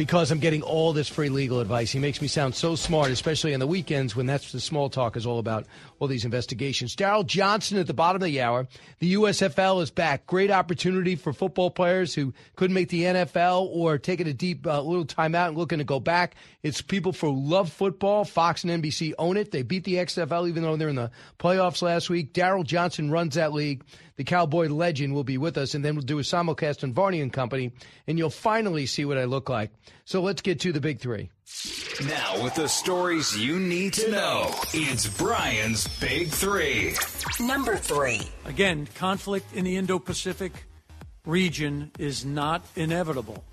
Because I'm getting all this free legal advice. He makes me sound so smart, especially on the weekends when that's the small talk is all about all these investigations. Daryl Johnston at the bottom of the hour. The USFL is back. Great opportunity for football players who couldn't make the NFL or taking a deep uh, little timeout and looking to go back. It's people who love football. Fox and NBC own it. They beat the XFL even though they're in the playoffs last week. Daryl Johnston runs that league. The Cowboy legend will be with us, and then we'll do a simulcast on Varney and Company, and you'll finally see what I look like. So let's get to the big three. Now, with the stories you need to know, it's Brian's Big Three. Number three. Again, conflict in the Indo Pacific region is not inevitable,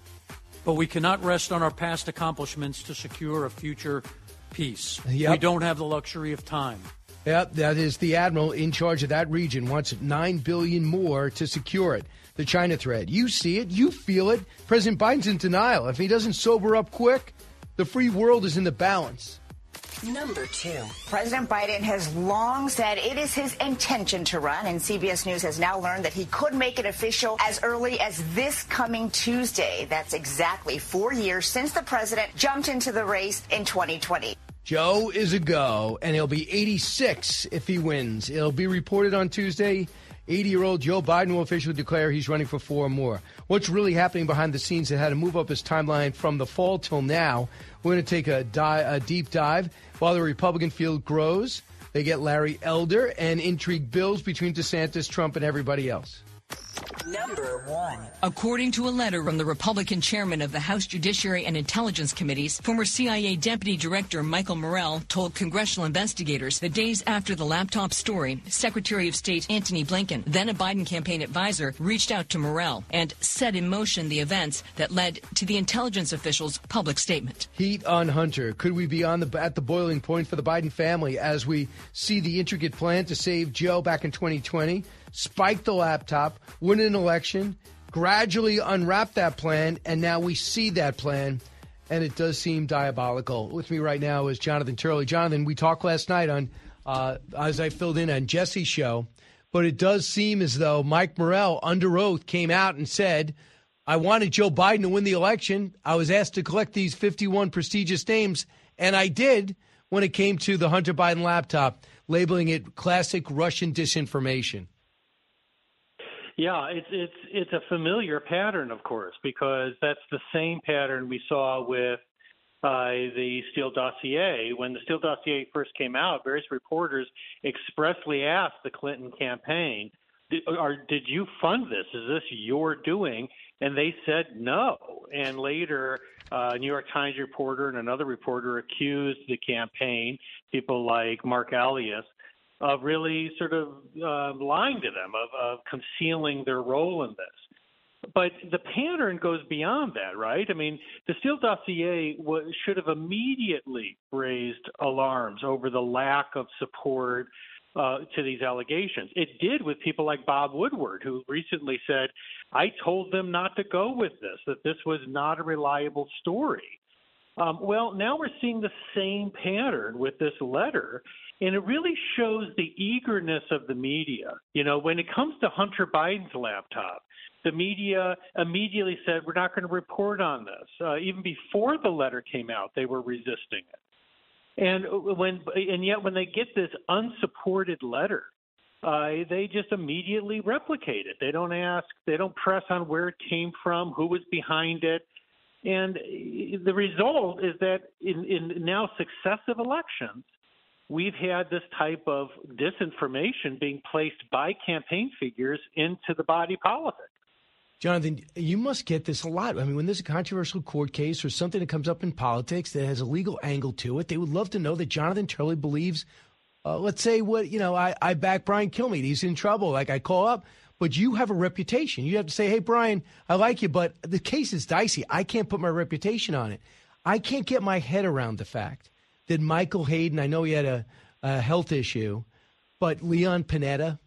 but we cannot rest on our past accomplishments to secure a future peace. Yep. We don't have the luxury of time. Yep, that is the admiral in charge of that region wants nine billion more to secure it. The China threat. You see it, you feel it. President Biden's in denial. If he doesn't sober up quick, the free world is in the balance. Number two. President Biden has long said it is his intention to run, and CBS News has now learned that he could make it official as early as this coming Tuesday. That's exactly four years since the president jumped into the race in 2020. Joe is a go, and he'll be 86 if he wins. It'll be reported on Tuesday. 80 year old Joe Biden will officially declare he's running for four more. What's really happening behind the scenes that had to move up his timeline from the fall till now? We're going to take a, di- a deep dive while the Republican field grows. They get Larry Elder and intrigue bills between DeSantis, Trump, and everybody else. Number one. According to a letter from the Republican chairman of the House Judiciary and Intelligence Committees, former CIA Deputy Director Michael Morell told congressional investigators that days after the laptop story, Secretary of State Antony Blinken, then a Biden campaign advisor, reached out to Morell and set in motion the events that led to the intelligence official's public statement. Heat on Hunter. Could we be on the at the boiling point for the Biden family as we see the intricate plan to save Joe back in 2020? Spike the laptop, win an election, gradually unwrap that plan, and now we see that plan, and it does seem diabolical. With me right now is Jonathan Turley. Jonathan, we talked last night on uh, as I filled in on Jesse's show, but it does seem as though Mike Morell, under oath, came out and said. I wanted Joe Biden to win the election. I was asked to collect these 51 prestigious names, and I did when it came to the Hunter Biden laptop, labeling it classic Russian disinformation. Yeah, it's it's it's a familiar pattern, of course, because that's the same pattern we saw with uh, the Steele dossier. When the Steele dossier first came out, various reporters expressly asked the Clinton campaign, did, are, "Did you fund this? Is this your doing?" And they said no. And later, uh, New York Times reporter and another reporter accused the campaign, people like Marc Elias, of really sort of uh, lying to them, of, of concealing their role in this. But the pattern goes beyond that, right? I mean, the Steele dossier should have immediately raised alarms over the lack of support uh, to these allegations. It did with people like Bob Woodward, who recently said, I told them not to go with this, that this was not a reliable story. Um, well, now we're seeing the same pattern with this letter. And it really shows the eagerness of the media. You know, when it comes to Hunter Biden's laptop, the media immediately said, we're not going to report on this. Uh, even before the letter came out, they were resisting it. And when, and yet when they get this unsupported letter, uh, they just immediately replicate it. They don't ask, they don't press on where it came from, who was behind it. And the result is that in, in now successive elections, we've had this type of disinformation being placed by campaign figures into the body politic. Jonathan, you must get this a lot. I mean, when there's a controversial court case or something that comes up in politics that has a legal angle to it, they would love to know that Jonathan Turley believes, uh, let's say, what, you know, I, I back Brian Kilmeade. He's in trouble. Like, I call up, but you have a reputation. You have to say, hey, Brian, I like you, but the case is dicey. I can't put my reputation on it. I can't get my head around the fact that Michael Hayden, I know he had a, a health issue, but Leon Panetta,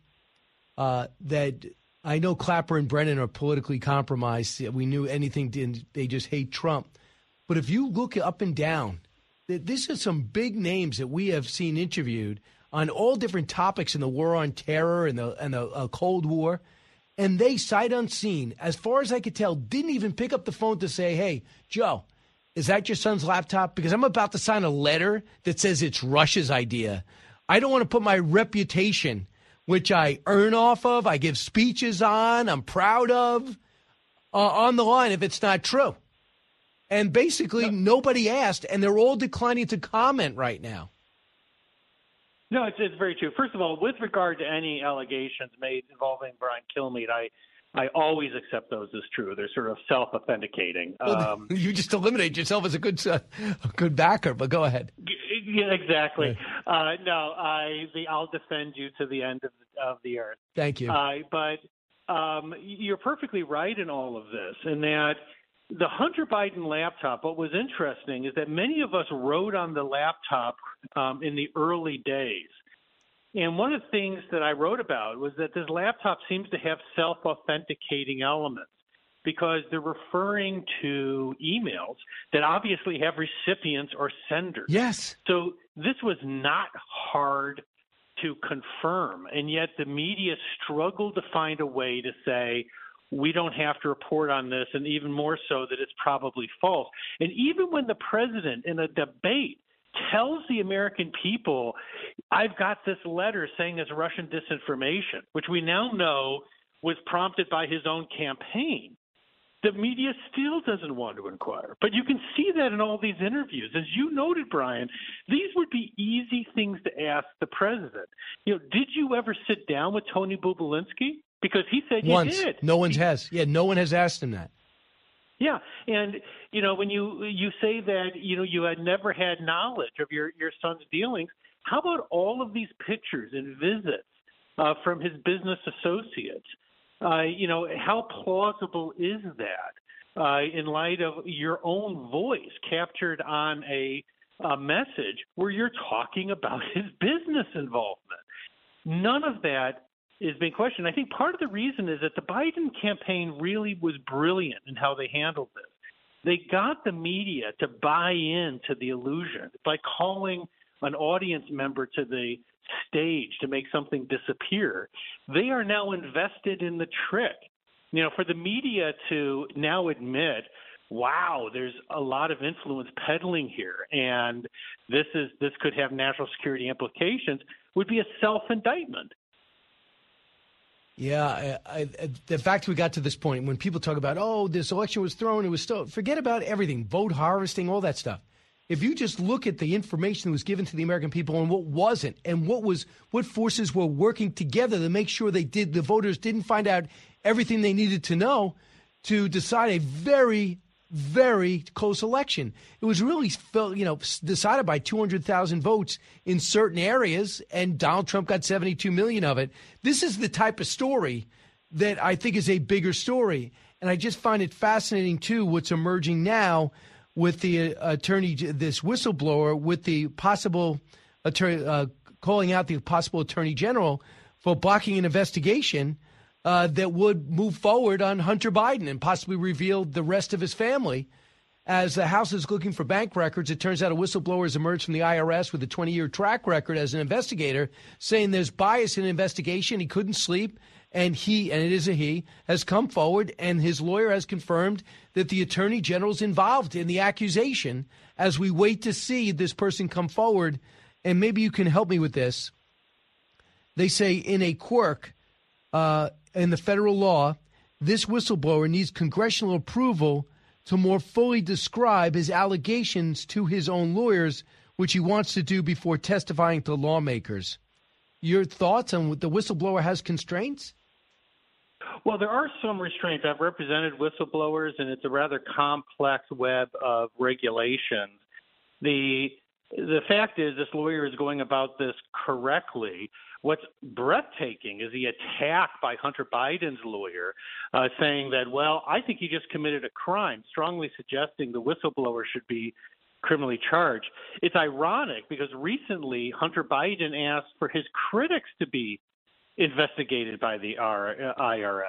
uh, that I know Clapper and Brennan are politically compromised. We knew anything, didn't, they just hate Trump. But if you look up and down, this is some big names that we have seen interviewed on all different topics in the war on terror and the and the uh, Cold War, and they sight unseen, as far as I could tell, didn't even pick up the phone to say, "Hey, Joe, is that your son's laptop? Because I'm about to sign a letter that says it's Russia's idea. I don't want to put my reputation, which I earn off of, I give speeches on, I'm proud of, uh, on the line if it's not true. And basically, no. nobody asked, and they're all declining to comment right now. No, it's, it's very true. First of all, with regard to any allegations made involving Brian Kilmeade, I I always accept those as true. They're sort of self-authenticating. Um, you just eliminate yourself as a good uh, a good backer. But go ahead. Yeah, exactly. Uh, no, I the, I'll defend you to the end of the, of the earth. Thank you. Uh, but um, you're perfectly right in all of this, in that the Hunter Biden laptop. What was interesting is that many of us wrote on the laptop um, in the early days. And one of the things that I wrote about was that this laptop seems to have self authenticating elements. because they're referring to emails that obviously have recipients or senders. Yes. So this was not hard to confirm, and yet the media struggled to find a way to say, we don't have to report on this, and even more so that it's probably false. And even when the president in a debate tells the American people, I've got this letter saying it's Russian disinformation, which we now know was prompted by his own campaign. The media still doesn't want to inquire. But you can see that in all these interviews. As you noted, Brian, these would be easy things to ask the president. You know, did you ever sit down with Tony Bobulinski? Because he said Once. you did. No one has. Yeah, no one has asked him that. Yeah, and you know when you you say that you know you had never had knowledge of your your son's dealings, how about all of these pictures and visits uh, from his business associates? Uh, you know how plausible is that uh, in light of your own voice captured on a, a message where you're talking about his business involvement? None of that is being questioned. I think part of the reason is that the Biden campaign really was brilliant in how they handled this. They got the media to buy into the illusion by calling an audience member to the stage to make something disappear. They are now invested in the trick. You know, for the media to now admit, wow, there's a lot of influence peddling here, and this is this could have national security implications, would be a self-indictment. Yeah, I, I, the fact we got to this point when people talk about, oh, this election was thrown, it was still, forget about everything, vote harvesting, all that stuff. If you just look at the information that was given to the American people and what wasn't, and what was, what forces were working together to make sure they did, the voters didn't find out everything they needed to know to decide a very very close election. It was really, you know, decided by 200,000 votes in certain areas, and Donald Trump got 72 million of it. This is the type of story that I think is a bigger story. And I just find it fascinating, too, what's emerging now with the uh, attorney, this whistleblower, with the possible attorney, uh, calling out the possible attorney general for blocking an investigation uh, that would move forward on Hunter Biden and possibly reveal the rest of his family. As the House is looking for bank records, it turns out a whistleblower has emerged from the IRS with a 20 year track record as an investigator, saying there's bias in investigation. He couldn't sleep. And he, and it is a he, has come forward and his lawyer has confirmed that the attorney general is involved in the accusation as we wait to see this person come forward. And maybe you can help me with this. They say in a quirk, uh, in the federal law, this whistleblower needs congressional approval to more fully describe his allegations to his own lawyers, which he wants to do before testifying to lawmakers. Your thoughts on what the whistleblower has constraints? Well, there are some restraints. I've represented whistleblowers, and it's a rather complex web of regulations. The the fact is, this lawyer is going about this correctly. What's breathtaking is the attack by Hunter Biden's lawyer, uh, saying that, well, I think he just committed a crime, strongly suggesting the whistleblower should be criminally charged. It's ironic because recently Hunter Biden asked for his critics to be investigated by the IRS.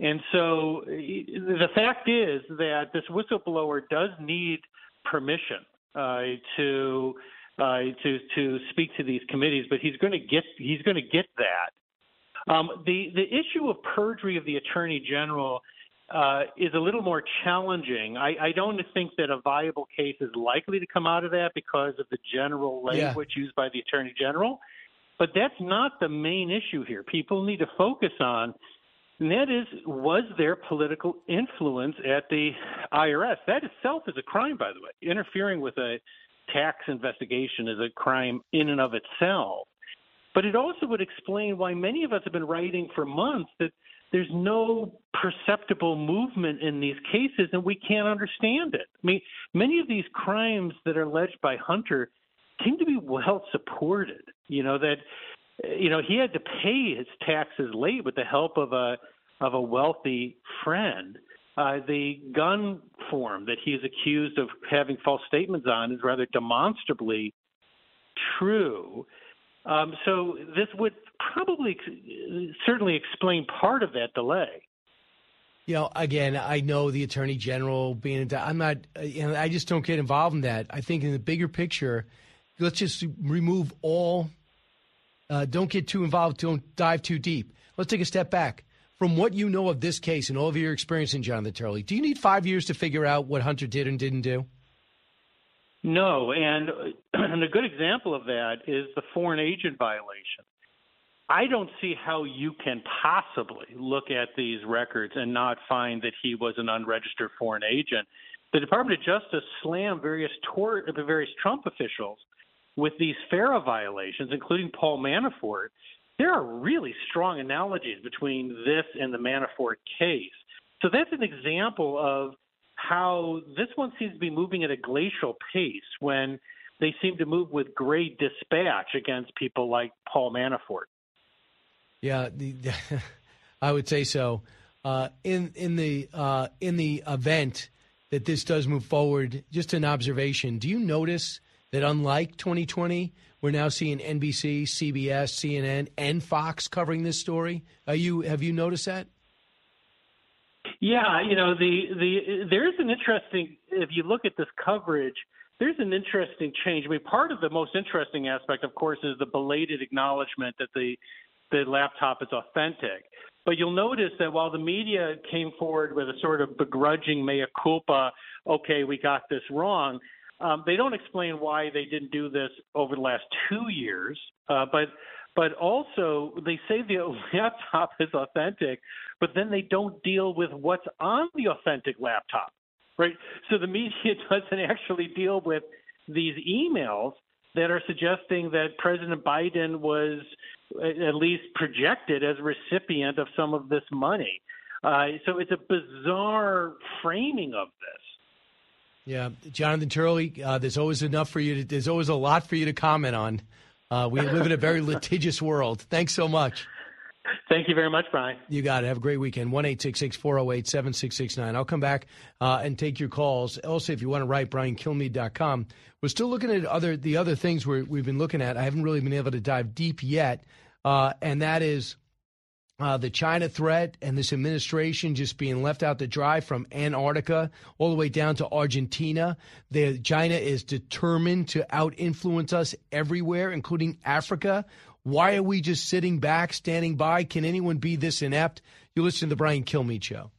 And so the fact is that this whistleblower does need permission uh, to uh, to to speak to these committees, but he's going to get he's going to get that. Um, the the issue of perjury of the attorney general uh, is a little more challenging. I, I don't think that a viable case is likely to come out of that because of the general language yeah. used by the attorney general. But that's not the main issue here. People need to focus on, and that is, was there political influence at the IRS? That itself is a crime, by the way. Interfering with a tax investigation is a crime in and of itself. But it also would explain why many of us have been writing for months that there's no perceptible movement in these cases and we can't understand it. I mean, many of these crimes that are alleged by Hunter seem to be well supported. You know, that you know, he had to pay his taxes late with the help of a of a wealthy friend. Uh, the gun form that he's accused of having false statements on is rather demonstrably true. Um, so this would probably certainly explain part of that delay. You know, again, I know the attorney general being. I'm not. You know, I just don't get involved in that. I think in the bigger picture, let's just remove all. Uh, don't get too involved. Don't dive too deep. Let's take a step back. From what you know of this case and all of your experience in Jonathan Turley, do you need five years to figure out what Hunter did and didn't do? No, and, and a good example of that is the foreign agent violation. I don't see how you can possibly look at these records and not find that he was an unregistered foreign agent. The Department of Justice slammed various tor- the various Trump officials with these FARA violations, including Paul Manafort. There are really strong analogies between this and the Manafort case. So that's an example of how this one seems to be moving at a glacial pace when they seem to move with great dispatch against people like Paul Manafort. Yeah, the, I would say so. Uh, in in the uh, in the event that this does move forward, just an observation. Do you notice that unlike 2020, we're now seeing NBC, CBS, CNN, and Fox covering this story? Are you have you noticed that? Yeah, you know the the there's an interesting if you look at this coverage, there's an interesting change. I mean, part of the most interesting aspect, of course, is the belated acknowledgement that the the laptop is authentic. But you'll notice that while the media came forward with a sort of begrudging mea culpa, okay, we got this wrong, um, they don't explain why they didn't do this over the last two years. Uh, but but also they say the laptop is authentic, but then they don't deal with what's on the authentic laptop, right? So the media doesn't actually deal with these emails that are suggesting that President Biden was at least projected as a recipient of some of this money. Uh, so it's a bizarre framing of this. Yeah, Jonathan Turley, uh, there's always enough for you. To, there's always a lot for you to comment on. Uh, we live in a very litigious world. Thanks so much. Thank you very much, Brian. You got it. Have a great weekend. 1 408 7669. I'll come back uh, and take your calls. Also, if you want to write, briankilmeade.com. We're still looking at other the other things we have been looking at. I haven't really been able to dive deep yet, uh, and that is uh, the China threat and this administration just being left out to dry from Antarctica all the way down to Argentina. The, China is determined to out influence us everywhere, including Africa. Why are we just sitting back, standing by? Can anyone be this inept? You listen to the Brian Kilmeade Show.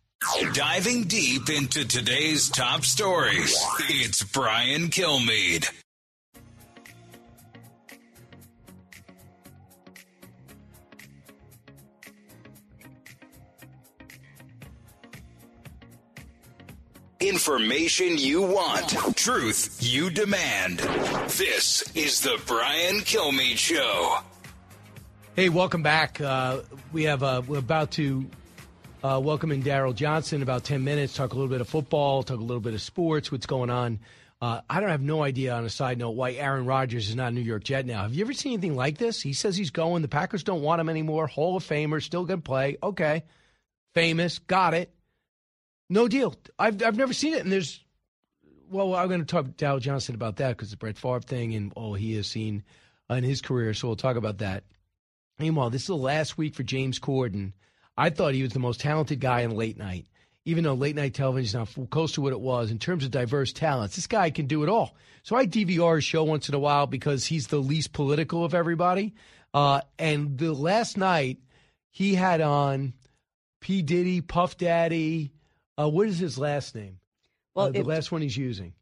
Diving deep into today's top stories, it's Brian Kilmeade. Information you want, truth you demand. This is the Brian Kilmeade Show. Hey, welcome back. Uh, we have uh, we're about to uh, welcome in Daryl Johnston about ten minutes. Talk a little bit of football, talk a little bit of sports, what's going on. Uh, I don't have no idea on a side note why Aaron Rodgers is not a New York Jet now. Have you ever seen anything like this? He says he's going. The Packers don't want him anymore. Hall of Famer, still going to play. Okay, famous, got it. No deal. I've I've never seen it. And there's, well, I'm going to talk to Daryl Johnston about that because the Brett Favre thing and all he has seen in his career. So we'll talk about that. Meanwhile, this is the last week for James Corden. I thought he was the most talented guy in late night, even though late night television is not close to what it was in terms of diverse talents. This guy can do it all. So I DVR his show once in a while because he's the least political of everybody. Uh, and the last night, he had on P. Diddy, Puff Daddy. Uh, what is his last name? Well, uh, the it- last one he's using.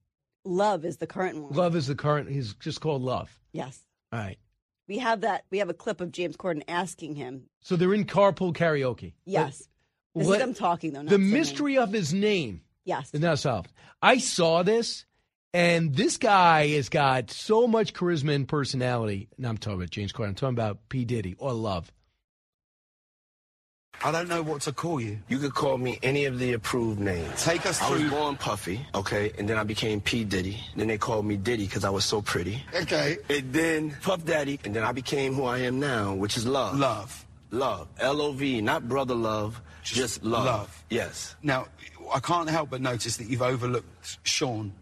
Love is the current one. Love is the current. He's just called Love. Yes. All right. We have that. We have a clip of James Corden asking him. So they're in carpool karaoke. Yes. But This what- is them talking though. The mystery of his name Yes. is not solved. I saw this, and this guy has got so much charisma and personality. And I'm talking about James Corden. I'm talking about P. Diddy or Love. I don't know what to call you. You could call me any of the approved names. Take us to- I was through- born Puffy, okay, and then I became P Diddy. Then they called me Diddy because I was so pretty. Okay. And then Puff Daddy, and then I became who I am now, which is Love. Love. Love. L O V, not brother love, just, love. love. Yes. Now, I can't help but notice that you've overlooked Sean.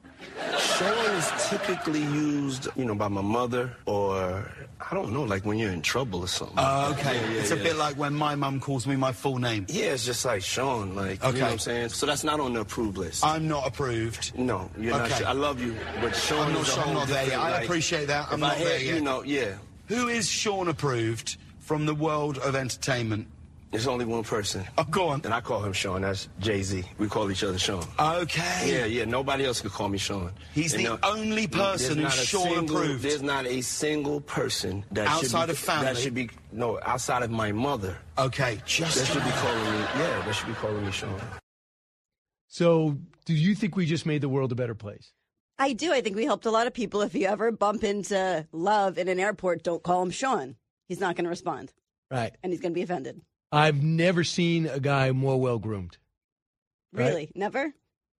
Sean is typically used, you know, by my mother or I don't know, like when you're in trouble or something. Oh, okay. Yeah, yeah, it's a bit like when my mum calls me my full name. Yeah, it's just like Sean, like you Okay. know what I'm saying. So that's not on the approved list. I'm not approved. No, you're not. Okay. I love you, but Sean I'm not, sure- I'm not there yet. different, I appreciate that. I'm if I not there yet. You know, yeah. Who is Sean approved from the world of entertainment? There's only one person. Oh, go on. And I call him Sean. That's Jay Z. We call each other Sean. Okay. Yeah, yeah. Nobody else could call me Sean. He's You the only person there's who's not a Sean single- approved. There's not a single person that Outside should be, of family? That should be no outside of my mother. Okay, just that should be calling me. Yeah, that should be calling me Sean. So, do you think we just made the world a better place? I do. I think we helped a lot of people. If you ever bump into Love in an airport, don't call him Sean. He's not going to respond, Right. and he's going to be offended. I've never seen a guy more well groomed. Right? Really? Never?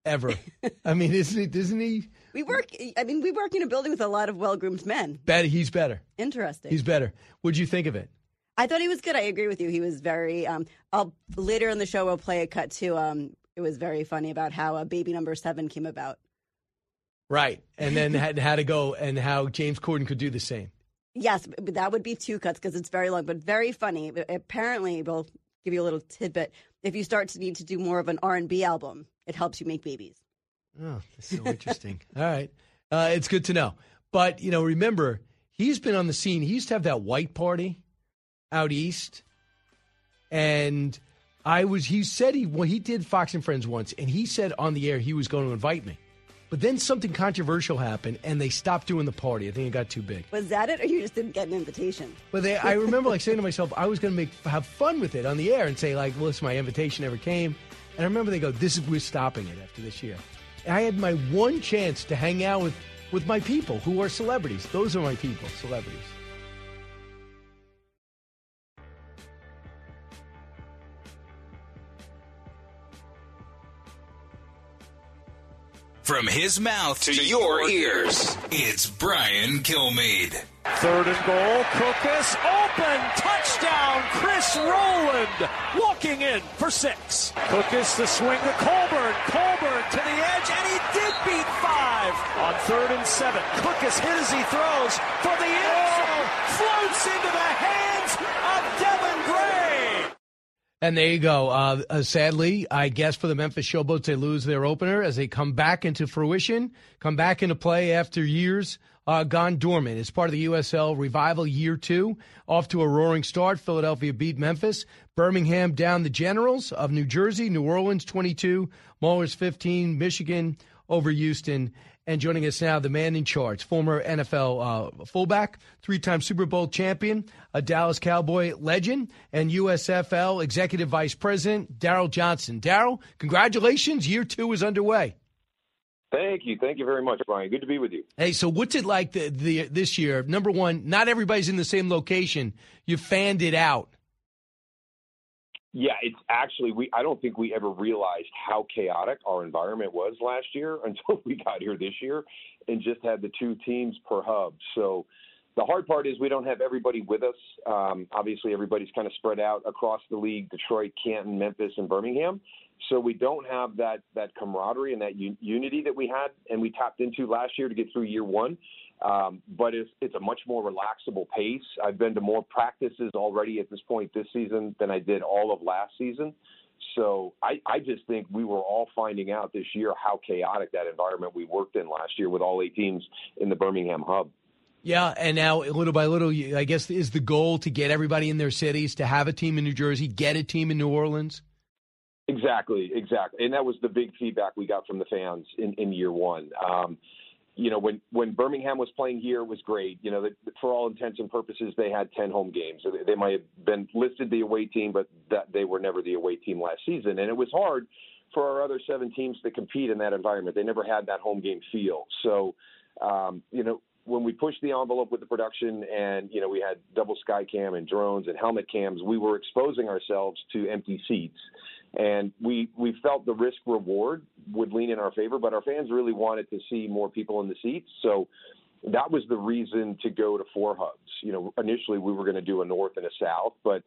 Ever. I mean, isn't he? Isn't he? We work. I mean, we work in a building with a lot of well-groomed men. Better. He's better. Interesting. He's better. What'd you think of it? I thought he was good. I agree with you. He was very. Um, I'll later in the show we'll play a cut too. Um, it was very funny about how uh, baby number seven came about. Right. And then had how to go and how James Corden could do the same. Yes, that would be two cuts because it's very long, but very funny. Apparently, we'll give you a little tidbit. If you start to need to do more of an R and B album, it helps you make babies. Oh, that's so interesting. All right. Uh, it's good to know. But, you know, remember, he's been on the scene. He used to have that white party out east. And I was, he said he, well, he did Fox and Friends once, and he said on the air he was going to invite me. But then something controversial happened, and they stopped doing the party. I think it got too big. Was that it, or you just didn't get an invitation? But they, I remember like saying to myself, I was going to make have fun with it on the air and say like, well, listen, my invitation never came. And I remember they go, this is we're stopping it after this year. And I had my one chance to hang out with with my people who are celebrities. Those are my people, celebrities. From his mouth to, your ears, it's Brian Kilmeade. Third and goal. Cookus open. Touchdown. Chris Rowland walking in for six. Cookus the swing to Colburn. Colburn to the edge, and he did beat five on third and seven. Cookus hit as he throws for the end zone. Floats into And there you go. Uh, uh, sadly, I guess for the Memphis Showboats, they lose their opener as they come back into fruition, come back into play after years uh, gone dormant. It's part of the USL Revival Year Two. Off to a roaring start. Philadelphia beat Memphis. Birmingham down the Generals of New Jersey. New Orleans 22. Maulers 15. Michigan over Houston. And joining us now, the man in charge, former NFL uh, fullback, three time Super Bowl champion, a Dallas Cowboy legend, and USFL executive vice president, Daryl Johnston. Daryl, congratulations. Year two is underway. Thank you. Thank you very much, Brian. Good to be with you. Hey, so what's it like the, the this year? Number one, not everybody's in the same location. You fanned it out. Yeah, it's actually we I don't think we ever realized how chaotic our environment was last year until we got here this year and just had the two teams per hub. So the hard part is we don't have everybody with us. Um, obviously, everybody's kind of spread out across the league: Detroit, Canton, Memphis, and Birmingham. So we don't have that that camaraderie and that un- unity that we had and we tapped into last year to get through year one. Um, but it's it's a much more relaxable pace. I've been to more practices already at this point this season than I did all of last season. So I, I just think we were all finding out this year how chaotic that environment we worked in last year with all eight teams in the Birmingham hub. Yeah, and now little by little, I guess is the goal to get everybody in their cities to have a team in New Jersey, get a team in New Orleans. Exactly, exactly, and that was the big feedback we got from the fans in, in year one. Um, you know, when when Birmingham was playing here, it was great. You know, for all intents and purposes, they had ten home games. So They might have been listed the away team, but that they were never the away team last season, and it was hard for our other seven teams to compete in that environment. They never had that home game feel. So, um, you know, when we pushed the envelope with the production and, you know, we had double sky cam and drones and helmet cams, we were exposing ourselves to empty seats. And we, we felt the risk reward would lean in our favor, but our fans really wanted to see more people in the seats. So that was the reason to go to four hubs. You know, initially we were going to do a north and a south, but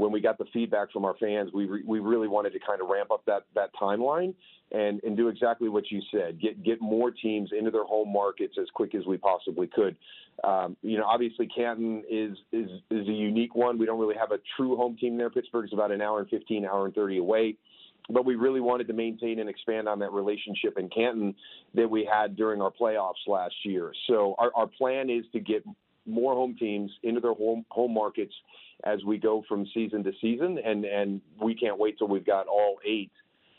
when we got the feedback from our fans, we re- we really wanted to kind of ramp up that that timeline and and do exactly what you said. Get get more teams into their home markets as quick as we possibly could. Um, you know, obviously Canton is is is a unique one. We don't really have a true home team there. Pittsburgh's about an hour and 15, hour and 30 away but we really wanted to maintain and expand on that relationship in Canton that we had during our playoffs last year. So our, our plan is to get more home teams into their home home markets as we go from season to season, and and we can't wait till we've got all eight.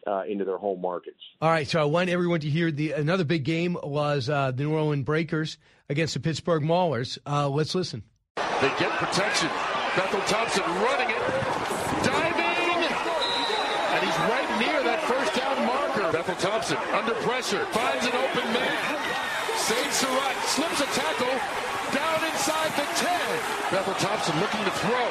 Uh, into their home markets. All right, so I want everyone to hear the another big game was uh, the New Orleans Breakers against the Pittsburgh Maulers. Uh, let's listen. They get protection. Bethel Thompson running it, diving, and he's right near that first down marker. Bethel Thompson under pressure finds an open man. Sage Surratt, slips a tackle, inside the 10. Bethel Thompson looking to throw.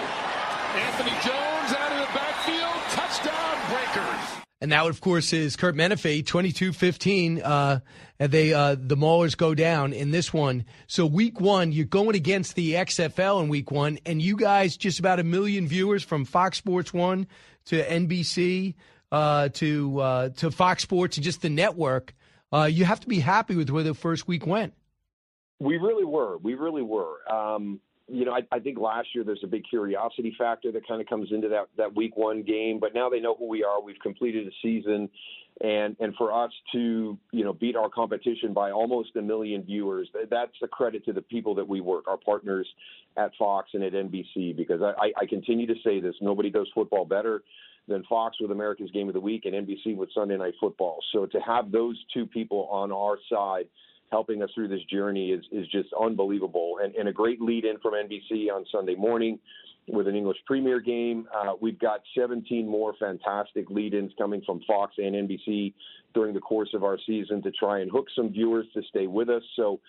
Anthony Jones out of the backfield. Touchdown, Breakers. And that, of course, is Kurt Menefee, 22-15. Uh, and they uh, the Maulers go down in this one. So week one, you're going against the XFL in week one, and you guys just about a million viewers from Fox Sports One to NBC uh, to uh, to Fox Sports and just the network. Uh, you have to be happy with where the first week went. We really were. We really were. Um, you know, I, I think last year there's a big curiosity factor that kind of comes into that that week one game. But now they know who we are. We've completed a season, and and for us to you know beat our competition by almost a million viewers, that's a credit to the people that we work, our partners at Fox and at NBC. Because I, I continue to say this: nobody does football better than Fox with America's Game of the Week and NBC with Sunday Night Football. So to have those two people on our side helping us through this journey is is just unbelievable and, and a great lead in from NBC on Sunday morning with an English Premier game. Uh, we've got 17 more fantastic lead-ins coming from Fox and NBC during the course of our season to try and hook some viewers to stay with us. So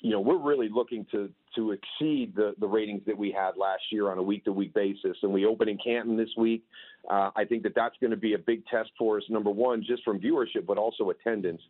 you know, we're really looking to to exceed the the ratings that we had last year on a week to week basis. And we open in Canton this week. Uh, I think that that's going to be a big test for us. Number one, just from viewership, but also attendance.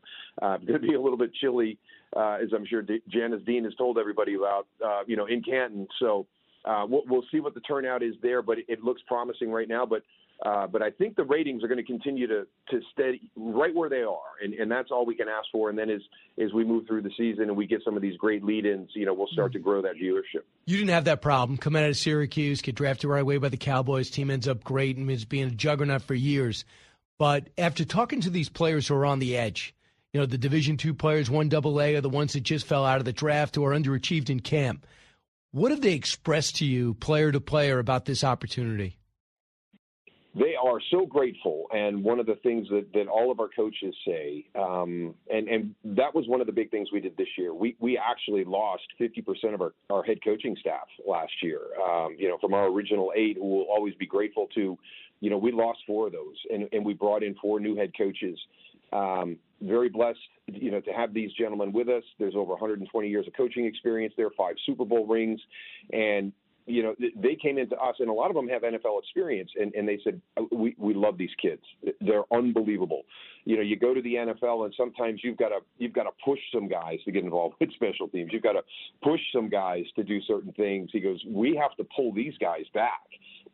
Uh, going to be a little bit chilly, uh, as I'm sure D- Janice Dean has told everybody about. Uh, you know, in Canton. So uh, we'll, we'll see what the turnout is there, but it, it looks promising right now. But uh, but I think the ratings are going to continue to to stay right where they are, and, and that's all we can ask for. And then as as we move through the season and we get some of these great lead-ins, you know, we'll start to grow that viewership. You didn't have that problem. Come out of Syracuse, get drafted right away by the Cowboys. Team ends up great and is being a juggernaut for years. But after talking to these players who are on the edge, you know, the Division two players, one double A, are the ones that just fell out of the draft or underachieved in camp. What have they expressed to you, player to player, about this opportunity? They are so grateful, and one of the things that, that all of our coaches say, um, and and that was one of the big things we did this year. We we actually lost 50% of our, our head coaching staff last year. Um, you know, from our original eight, who will always be grateful to, you know, we lost four of those, and and we brought in four new head coaches. Um, very blessed, you know, to have these gentlemen with us. There's over 120 years of coaching experience there, five Super Bowl rings, and you know, they came into us, and a lot of them have NFL experience, and, and they said, uh, we, we love these kids. They're unbelievable. You know, you go to the NFL, and sometimes you've got to you've got to push some guys to get involved with special teams. You've got to push some guys to do certain things. He goes, we have to pull these guys back.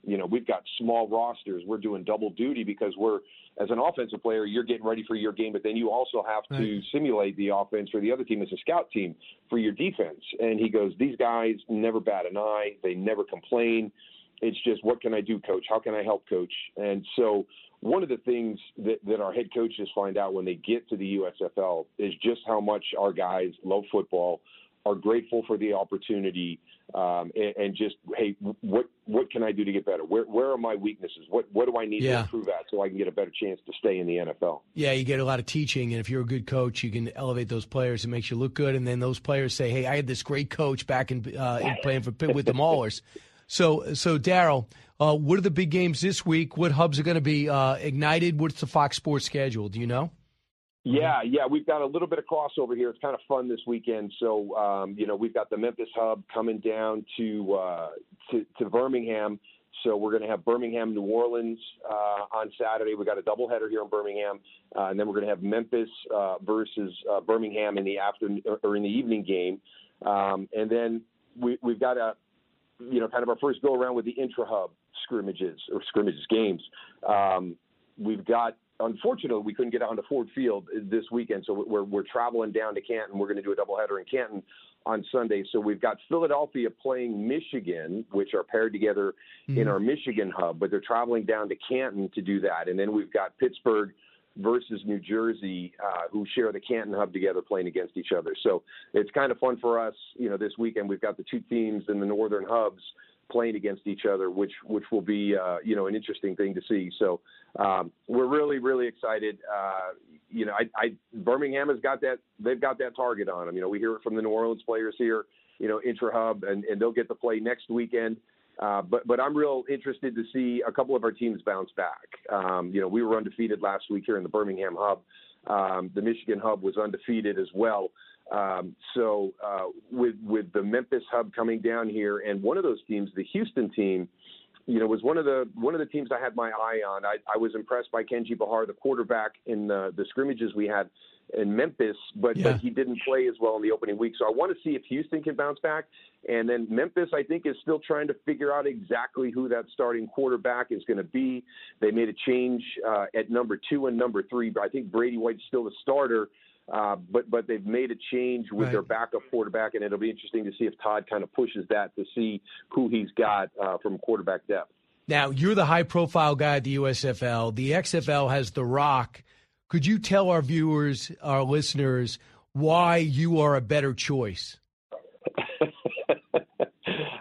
You know, we've got small rosters. We're doing double duty because we're as an offensive player, you're getting ready for your game, but then you also have right. to simulate the offense for the other team as a scout team for your defense. And he goes, These guys never bat an eye, they never complain. It's just, what can I do, coach? How can I help, coach? And so, one of the things that, that our head coaches find out when they get to the USFL is just how much our guys love football, are grateful for the opportunity um, and, and, just hey, what what can I do to get better? Where where are my weaknesses? What what do I need yeah. to improve at so I can get a better chance to stay in the NFL? Yeah, you get a lot of teaching, and if you're a good coach, you can elevate those players. It makes you look good, and then those players say, "Hey, I had this great coach back in, uh, in playing for with the Maulers." So so Daryl, uh, what are the big games this week? What hubs are going to be uh, ignited? What's the Fox Sports schedule? Do you know? Yeah, yeah, we've got a little bit of crossover here. It's kind of fun this weekend. So, um, you know, we've got the Memphis hub coming down to uh, to, to Birmingham. So we're going to have Birmingham, New Orleans uh, on Saturday. We've got a doubleheader here in Birmingham, uh, and then we're going to have Memphis uh, versus uh, Birmingham in the afternoon or in the evening game, um, and then we, we've got a you know kind of our first go around with the intra hub. scrimmages or scrimmages games. Um, we've got unfortunately, we couldn't get onto Ford Field this weekend, so we're we're traveling down to Canton. We're going to do a doubleheader in Canton on Sunday. So we've got Philadelphia playing Michigan, which are paired together mm-hmm. in our Michigan hub, but they're traveling down to Canton to do that, and then we've got Pittsburgh versus New Jersey, uh, who share the Canton hub together, playing against each other. So it's kind of fun for us. You know, this weekend we've got the two teams in the northern hubs playing against each other, which which will be uh, you know an interesting thing to see. So um, we're really really excited. Uh, you know, I, I Birmingham has got that they've got that target on them. You know, we hear it from the New Orleans players here. You know, intra hub, and, and they'll get to play next weekend. Uh, but but I'm real interested to see a couple of our teams bounce back. Um, you know, we were undefeated last week here in the Birmingham hub. Um, the Michigan hub was undefeated as well. Um, so uh, with with the Memphis hub coming down here, and one of those teams, the Houston team, you know, was one of the one of the teams I had my eye on. I, I was impressed by Kenji Bahar, the quarterback in the, the scrimmages we had in Memphis, but, yeah. but he didn't play as well in the opening week. So I want to see if Houston can bounce back. And then Memphis, I think, is still trying to figure out exactly who that starting quarterback is going to be. They made a change uh, at number two and number three, but I think Brady White's still the starter. Uh, but but they've made a change with right. their backup quarterback, and it'll be interesting to see if Todd kind of pushes that to see who he's got uh, from quarterback depth. Now you're the high profile guy at the USFL. The XFL has The Rock. Could you tell our viewers, our listeners, why you are a better choice?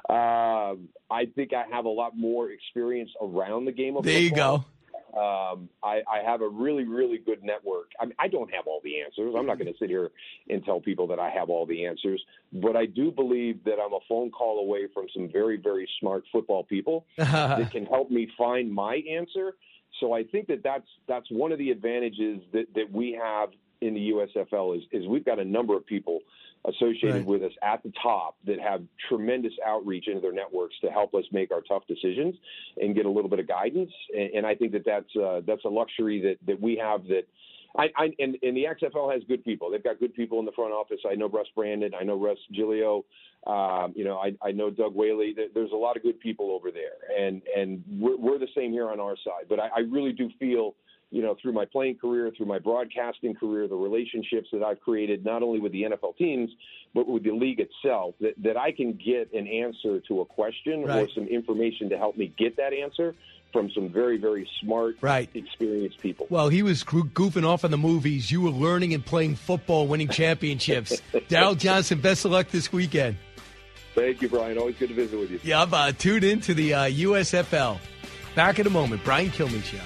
um, I think I have a lot more experience around the game of there football. There you go. Um, I, I have a really, really good network. I, mean, I don't have all the answers. I'm not going to sit here and tell people that I have all the answers, but I do believe that I'm a phone call away from some very, very smart football people that can help me find my answer. So I think that that's that's one of the advantages that, that we have in the USFL is, is we've got a number of people associated right. with us at the top that have tremendous outreach into their networks to help us make our tough decisions and get a little bit of guidance. And, and I think that that's uh, that's a luxury that that we have that. I, I and, and the XFL has good people. They've got good people in the front office. I know Russ Brandon. I know Russ Gilio. Um, you know, I, I know Doug Whaley. There's a lot of good people over there, and and we're, we're the same here on our side. But I, I really do feel you know, through my playing career, through my broadcasting career, the relationships that I've created, not only with the NFL teams, but with the league itself, that, that I can get an answer to a question right. or some information to help me get that answer from some very, very smart, right. experienced people. Well, he was goofing off in the movies. You were learning and playing football, winning championships. Daryl Johnston, best of luck this weekend. Thank you, Brian. Always good to visit with you. Yeah, uh, tuned in to the uh, USFL. Back in a moment. Brian Kilmeade Show.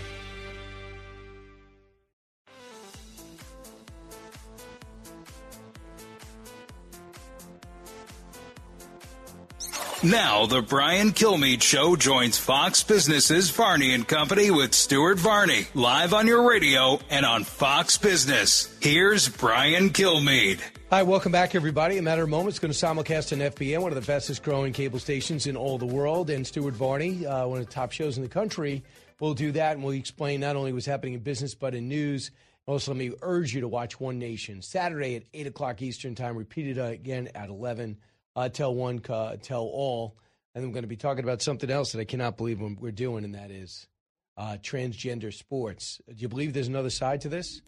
Now, the Brian Kilmeade Show joins Fox Business's Varney and Company with Stuart Varney, live on your radio and on Fox Business. Here's Brian Kilmeade. Hi, welcome back, everybody. In a matter of moments, going to simulcast on FBN, one of the fastest growing cable stations in all the world. And Stuart Varney, uh, one of the top shows in the country, will do that and we'll explain not only what's happening in business, but in news. Also, let me urge you to watch One Nation Saturday at 8 o'clock Eastern Time, repeated again at 11 uh, tell one, uh, tell all. And I'm going to be talking about something else that I cannot believe we're doing, and that is uh, transgender sports. Do you believe there's another side to this?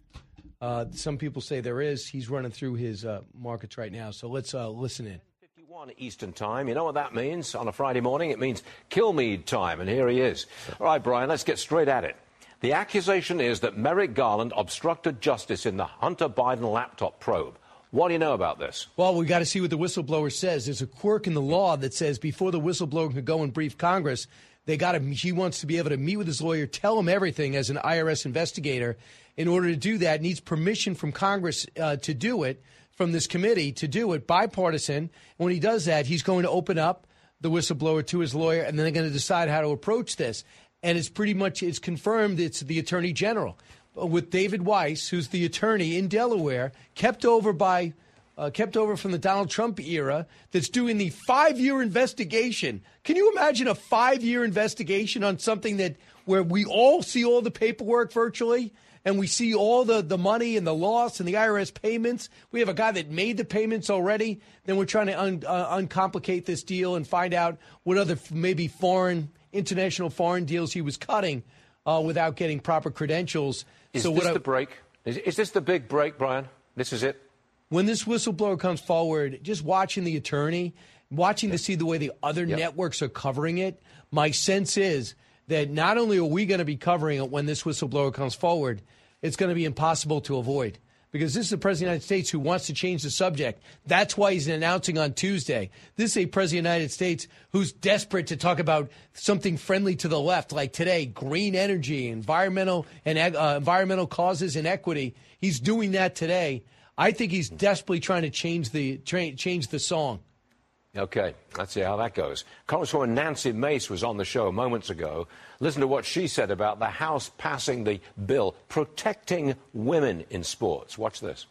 Uh, some people say there is. He's running through his uh, markets right now. So let's uh, listen in. 51 Eastern Time. You know what that means on a Friday morning? It means Kilmeade time, and here he is. All right, Brian, let's get straight at it. The accusation is that Merrick Garland obstructed justice in the Hunter Biden laptop probe. What do you know about this? Well, we got to see what the whistleblower says. There's a quirk in the law that says before the whistleblower can go and brief Congress, they got to. He wants to be able to meet with his lawyer, tell him everything as an IRS investigator. In order to do that, needs permission from Congress uh, to do it, from this committee to do it, bipartisan. When he does that, he's going to open up the whistleblower to his lawyer, and then they're going to decide how to approach this. And it's pretty much it's confirmed. It's the attorney general with David Weiss, who's the attorney in Delaware, kept over by uh, kept over from the Donald Trump era, that's doing the five year investigation. Can you imagine a five year investigation on something that where we all see all the paperwork virtually? And we see all the, the money and the loss and the IRS payments. We have a guy that made the payments already. Then we're trying to un, uh, uncomplicate this deal and find out what other maybe foreign international foreign deals he was cutting uh, without getting proper credentials. Is so this I- the break? Is, is this the big break, Brian? This is it? when this whistleblower comes forward, just watching the attorney, watching to see the way the other networks are covering it, my sense is that not only are we going to be covering it when this whistleblower comes forward, it's going to be impossible to avoid. Because this is the President of the United States who wants to change the subject. That's why he's announcing on Tuesday. This is a President of the United States who's desperate to talk about something friendly to the left, like today, green energy, environmental and uh, environmental causes and equity. He's doing that today. I think he's desperately trying to change the tra- change the song. Okay, let's see how that goes. Congresswoman Nancy Mace was on the show moments ago. Listen to what she said about the House passing the bill protecting women in sports. Watch this.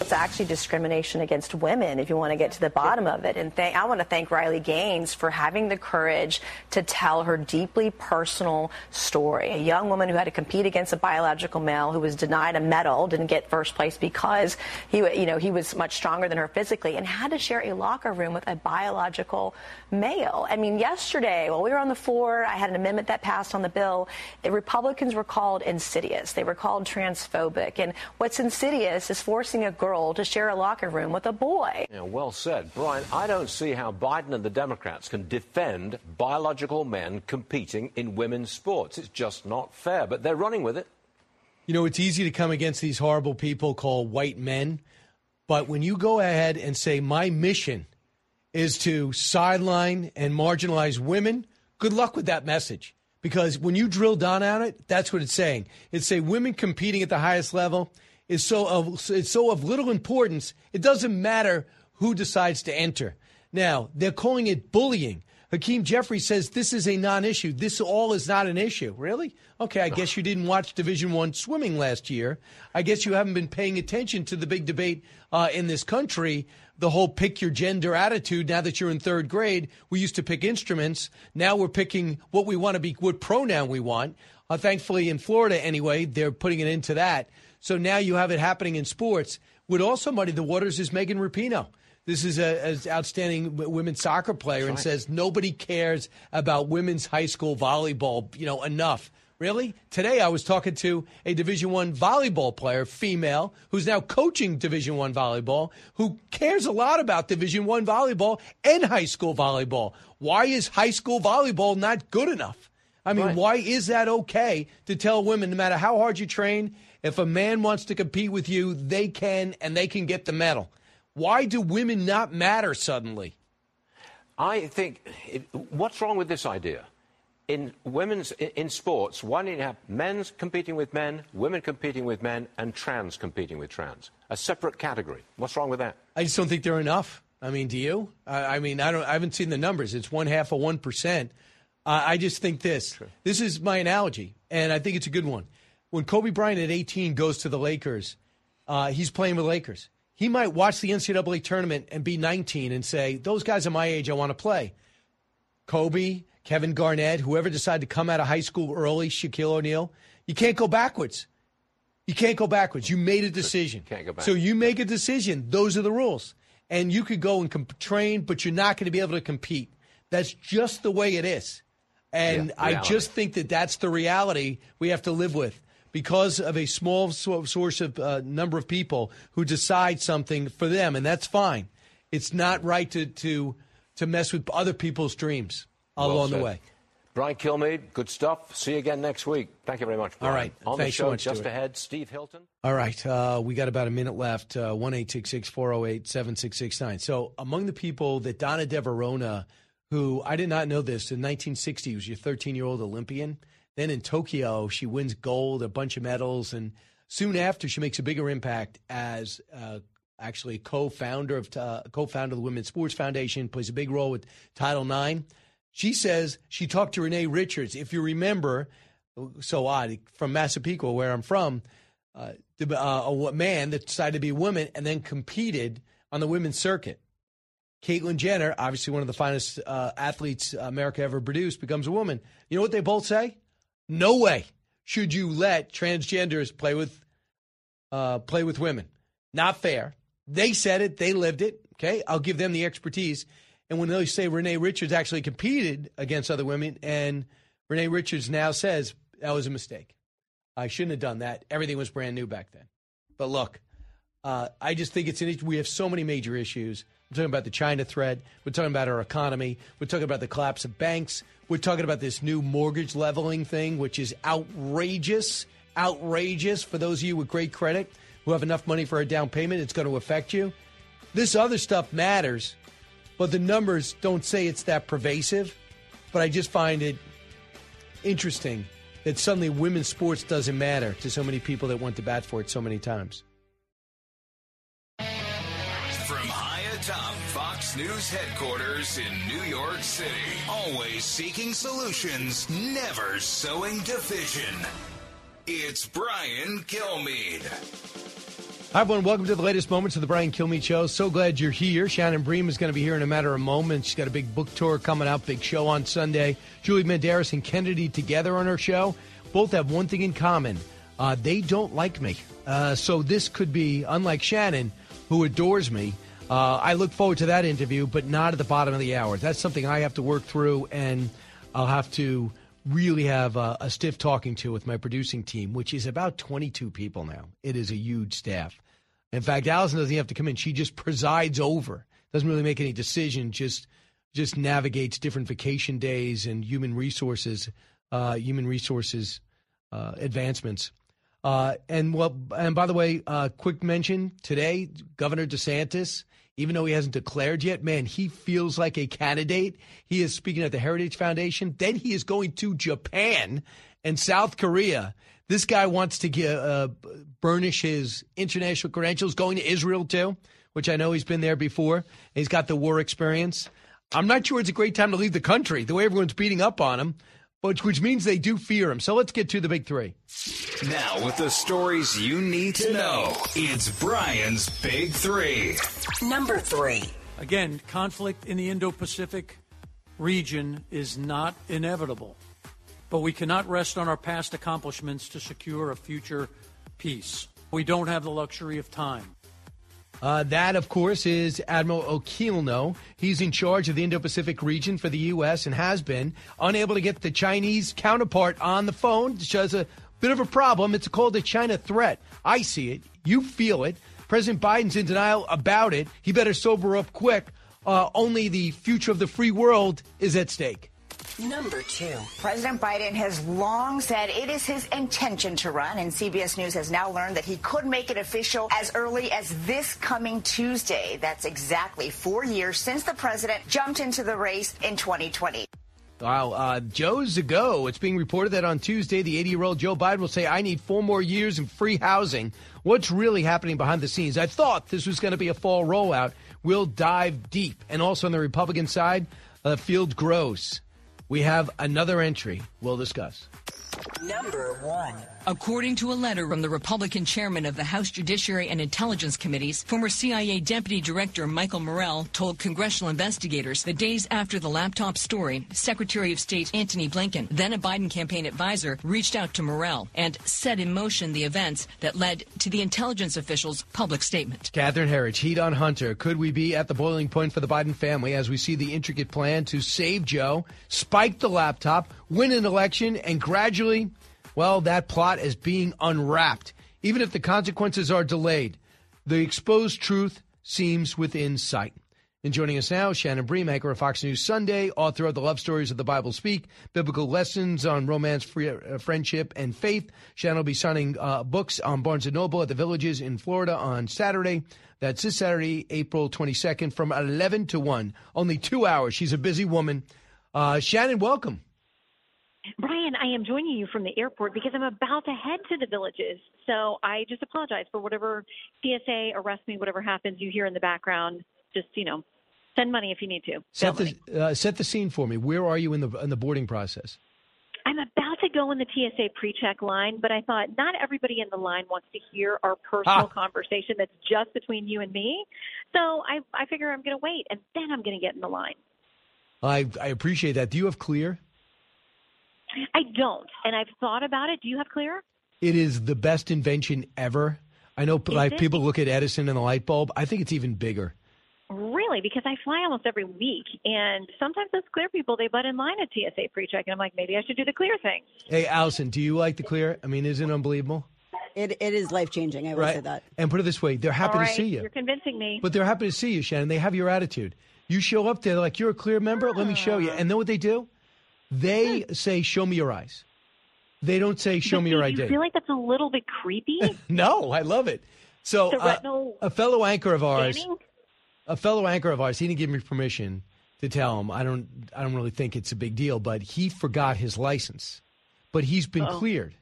It's actually discrimination against women if you want to get to the bottom of it. And th- I want to thank Riley Gaines for having the courage to tell her deeply personal story. A young woman who had to compete against a biological male who was denied a medal, didn't get first place because he, you know, he was much stronger than her physically and had to share a locker room with a biological male. I mean, yesterday while we were on the floor, I had an amendment that passed on the bill. The Republicans were called insidious. They were called transphobic. And what's insidious is forcing a girl to share a locker room with a boy. Yeah, well said. Brian, I don't see how Biden and the Democrats can defend biological men competing in women's sports. It's just not fair, but they're running with it. You know, it's easy to come against these horrible people called white men, but when you go ahead and say, my mission is to sideline and marginalize women, good luck with that message. Because when you drill down on it, that's what it's saying. It's saying women competing at the highest level is so of, it's so of little importance, it doesn't matter who decides to enter. Now, they're calling it bullying. Hakeem Jeffries says this is a non-issue. This all is not an issue. Really? Okay, I guess you didn't watch Division One swimming last year. I guess you haven't been paying attention to the big debate uh, in this country. The whole pick your gender attitude. Now that you're in third grade, we used to pick instruments. Now we're picking what we want to be, what pronoun we want. Uh, thankfully, in Florida anyway, they're putting it into that. So now you have it happening in sports. What also muddy the waters is Megan Rapinoe. This is a, a outstanding women's soccer player and says nobody cares about women's high school volleyball, you know, enough. Really? Today I was talking to a Division 1 volleyball player, female, who's now coaching Division 1 volleyball, who cares a lot about Division 1 volleyball and high school volleyball. Why is high school volleyball not good enough? I mean, Right. why is that okay to tell women no matter how hard you train, if a man wants to compete with you, they can and they can get the medal? Why do women not matter suddenly? I think, it, what's wrong with this idea? In women's, in, sports, why don't you have men's competing with men, women competing with men, and trans competing with trans? A separate category. What's wrong with that? I just don't think there are enough. I mean, do you? I, I mean, I don't. I haven't seen the numbers. It's one half of one percent. Uh, I just think this. This is my analogy, and I think it's a good one. When Kobe Bryant at 18 goes to the Lakers, uh, he's playing with Lakers. He might watch the NCAA tournament and be 19 and say, "Those guys are my age. I want to play." Kobe, Kevin Garnett, whoever decided to come out of high school early, Shaquille O'Neal, you can't go backwards. You can't go backwards. You made a decision. Can't go back. So you make a decision. Those are the rules. And you could go and comp- train, but you're not going to be able to compete. That's just the way it is. And Yeah, I just think that that's the reality we have to live with because of a small source of uh, number of people who decide something for them, and that's fine. It's not right to to to mess with other people's dreams Well along said. the way. Brian Kilmeade, good stuff. See you again next week. Thank you very much. Brian. All right. On Thanks the so show much, just Stuart. ahead, Steve Hilton. All right. Uh, we got about a minute left. Uh, One eight six six four zero eight seven six six nine. So, among the people that Donna de Varona, who I did not know this, in 1960 was your 13 year old Olympian. Then in Tokyo, she wins gold, a bunch of medals, and soon after, she makes a bigger impact as uh, actually co-founder of uh, co-founder of the Women's Sports Foundation, plays a big role with Title IX. She says she talked to Renee Richards. If you remember, so odd from Massapequa, where I'm from, uh, uh, a man that decided to be a woman and then competed on the women's circuit. Caitlyn Jenner, obviously one of the finest uh, athletes America ever produced, becomes a woman. You know what they both say? No way should you let transgenders play with uh, play with women. Not fair. They said it. They lived it. Okay, I'll give them the expertise. And when they say Renee Richards actually competed against other women, and Renee Richards now says that was a mistake. I shouldn't have done that. Everything was brand new back then. But look, uh, I just think it's an, we have so many major issues. We're talking about the China threat. We're talking about our economy. We're talking about the collapse of banks. We're talking about this new mortgage leveling thing, which is outrageous. Outrageous for those of you with great credit who have enough money for a down payment. It's going to affect you. This other stuff matters, but the numbers don't say it's that pervasive. But I just find it interesting that suddenly women's sports doesn't matter to so many people that went to bat for it so many times. News headquarters in New York City, always seeking solutions, never sowing division. It's Brian Kilmeade. Hi, everyone. Welcome to the latest moments of the Brian Kilmeade Show. So glad you're here. Shannon Bream is going to be here in a matter of moments. She's got a big book tour coming up, big show on Sunday. Julie Banderas and Kennedy together on her show. Both have one thing in common uh, they don't like me. Uh, so this could be, unlike Shannon, who adores me. Uh, I look forward to that interview, but not at the bottom of the hour. That's something I have to work through, and I'll have to really have a, a stiff talking to with my producing team, which is about 22 people now. It is a huge staff. In fact, Allison doesn't have to come in; she just presides over. Doesn't really make any decision. Just just navigates different vacation days and human resources, uh, human resources uh, advancements. Uh, and well, and by the way, uh, quick mention today, Governor DeSantis, even though he hasn't declared yet, man, he feels like a candidate. He is speaking at the Heritage Foundation. Then he is going to Japan and South Korea. This guy wants to get, uh, burnish his international credentials, going to Israel too, which I know he's been there before. He's got the war experience. I'm not sure it's a great time to leave the country, the way everyone's beating up on him which, which means they do fear him. So let's get to the big three. Now, with the stories you need to know, it's Brian's Big Three. Number three. Again, conflict in the Indo Pacific region is not inevitable, but we cannot rest on our past accomplishments to secure a future peace. We don't have the luxury of time. Uh, that, of course, is Admiral Aquilino. He's in charge of the Indo Pacific region for the U.S. and has been unable to get the Chinese counterpart on the phone, which has a bit of a problem. It's called the China threat. I see it. You feel it. President Biden's in denial about it. He better sober up quick. Uh, only the future of the free world is at stake. Number two. President Biden has long said it is his intention to run, and CBS News has now learned that he could make it official as early as this coming Tuesday. That's exactly four years since the president jumped into the race in 2020. Wow, uh, Joe's a go. It's being reported that on Tuesday, the 80 year old Joe Biden will say, I need four more years in free housing. What's really happening behind the scenes? I thought this was going to be a fall rollout. We'll dive deep. And also on the Republican side, uh, Field grows. We have another entry we'll discuss. Number one. According to a letter from the Republican chairman of the House Judiciary and Intelligence Committees, former CIA Deputy Director Michael Morell told congressional investigators the days after the laptop story, Secretary of State Antony Blinken, then a Biden campaign advisor, reached out to Morell and set in motion the events that led to the intelligence official's public statement. Catherine Herridge, heat on Hunter. Could we be at the boiling point for the Biden family as we see the intricate plan to save Joe, spike the laptop, win an election, and gradually well, that plot is being unwrapped. Even if the consequences are delayed, the exposed truth seems within sight. And joining us now, Shannon Bream, anchor of Fox News Sunday, author of the Love Stories of the Bible Speak, biblical lessons on romance, free, uh, friendship, and faith. Shannon will be signing uh, books on Barnes & Noble at the Villages in Florida on Saturday. That's this Saturday, April 22nd from 11 to 1. Only two hours. She's a busy woman. Uh, Shannon, welcome. Brian, I am joining you from the airport because I'm about to head to the villages. So I just apologize for whatever TSA arrest me, whatever happens you hear in the background. Just you know, send money if you need to. Set the uh, set the scene for me. Where are you in the in the boarding process? I'm about to go in the TSA pre-check line, but I thought not everybody in the line wants to hear our personal ah. conversation that's just between you and me. So I I figure I'm going to wait and then I'm going to get in the line. I I appreciate that. Do you have clear? I don't, and I've thought about it. Do you have clear? It is the best invention ever. I know like people look at Edison and the light bulb. I think it's even bigger. Really? really because I fly almost every week, and sometimes those clear people they butt in line at TSA pre-check, and I'm like, maybe I should do the clear thing. Hey, Allison, do you like the clear? I mean, isn't it unbelievable? It, it is life changing. I will say that. And put it this way, they're happy All right, to see you. You're convincing me. But they're happy to see you, Shannon. They have your attitude. You show up there like you're a clear member. Let me show you. Ah. And know what they do? They hmm. say, "Show me your eyes." They don't say, "Show me your Do ID." you feel like that's a little bit creepy? no, I love it. So uh, a fellow anchor of ours, scanning? a fellow anchor of ours, he didn't give me permission to tell him. I don't. I don't really think it's a big deal, but he forgot his license. But he's been Uh-oh. cleared,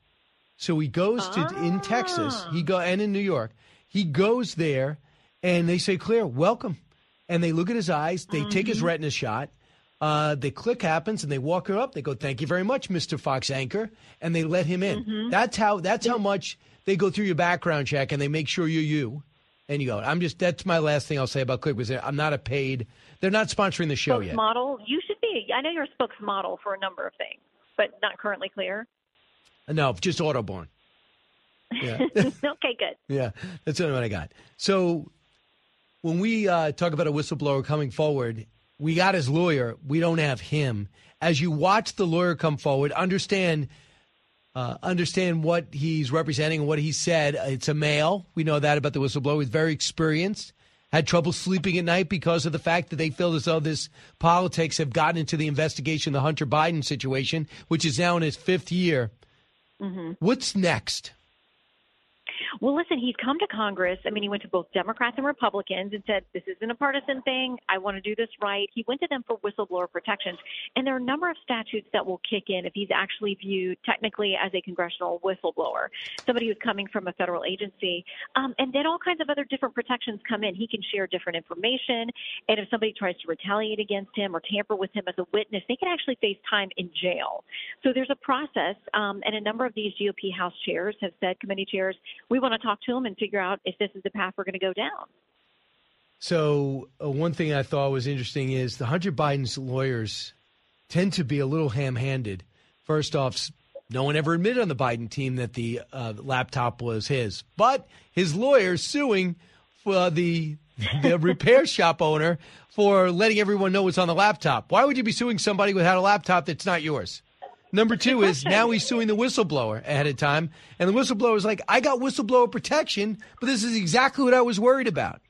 so he goes to in Texas. He ah. go and in New York. He goes there, and they say, "Clear, welcome." And they look at his eyes. They take his mm-hmm. retina shot. Uh, the click happens, and they walk her up. They go, "Thank you very much, Mister Fox Anchor," and they let him in. That's how. That's how much they go through your background check, and they make sure you're you. And you go. I'm just. That's my last thing I'll say about Click. Was I'm not a paid. They're not sponsoring the show yet. Model. You should be. I know you're a spokesmodel for a number of things, but not currently clear. No, just Autoborn. Yeah. okay, good. Yeah, that's the only one I got. So when we uh, talk about a whistleblower coming forward, we got his lawyer. We don't have him. As you watch the lawyer come forward, understand uh, understand what he's representing and what he said. It's a male. We know that about the whistleblower. He's very experienced. Had trouble sleeping at night because of the fact that they feel as though this politics have gotten into the investigation, the Hunter Biden situation, which is now in its fifth year. hmm What's next? Well, listen, he's come to Congress. I mean, he went to both Democrats and Republicans and said, This isn't a partisan thing. I want to do this right. He went to them for whistleblower protections. And there are a number of statutes that will kick in if he's actually viewed technically as a congressional whistleblower, somebody who's coming from a federal agency. Um, and then all kinds of other different protections come in. He can share different information. And if somebody tries to retaliate against him or tamper with him as a witness, they can actually face time in jail. So there's a process. Um, and a number of these GOP House chairs have said, committee chairs, we want to talk to him and figure out if this is the path we're going to go down. So uh, one thing I thought was interesting is the Hunter Biden's lawyers tend to be a little ham-handed. First off, no one ever admitted on the Biden team that the uh, laptop was his, but his lawyer suing for the the repair shop owner for letting everyone know what's on the laptop. Why would you be suing somebody without a laptop that's not yours? Number two is now he's suing the whistleblower ahead of time, and the whistleblower is like, "I got whistleblower protection, but this is exactly what I was worried about."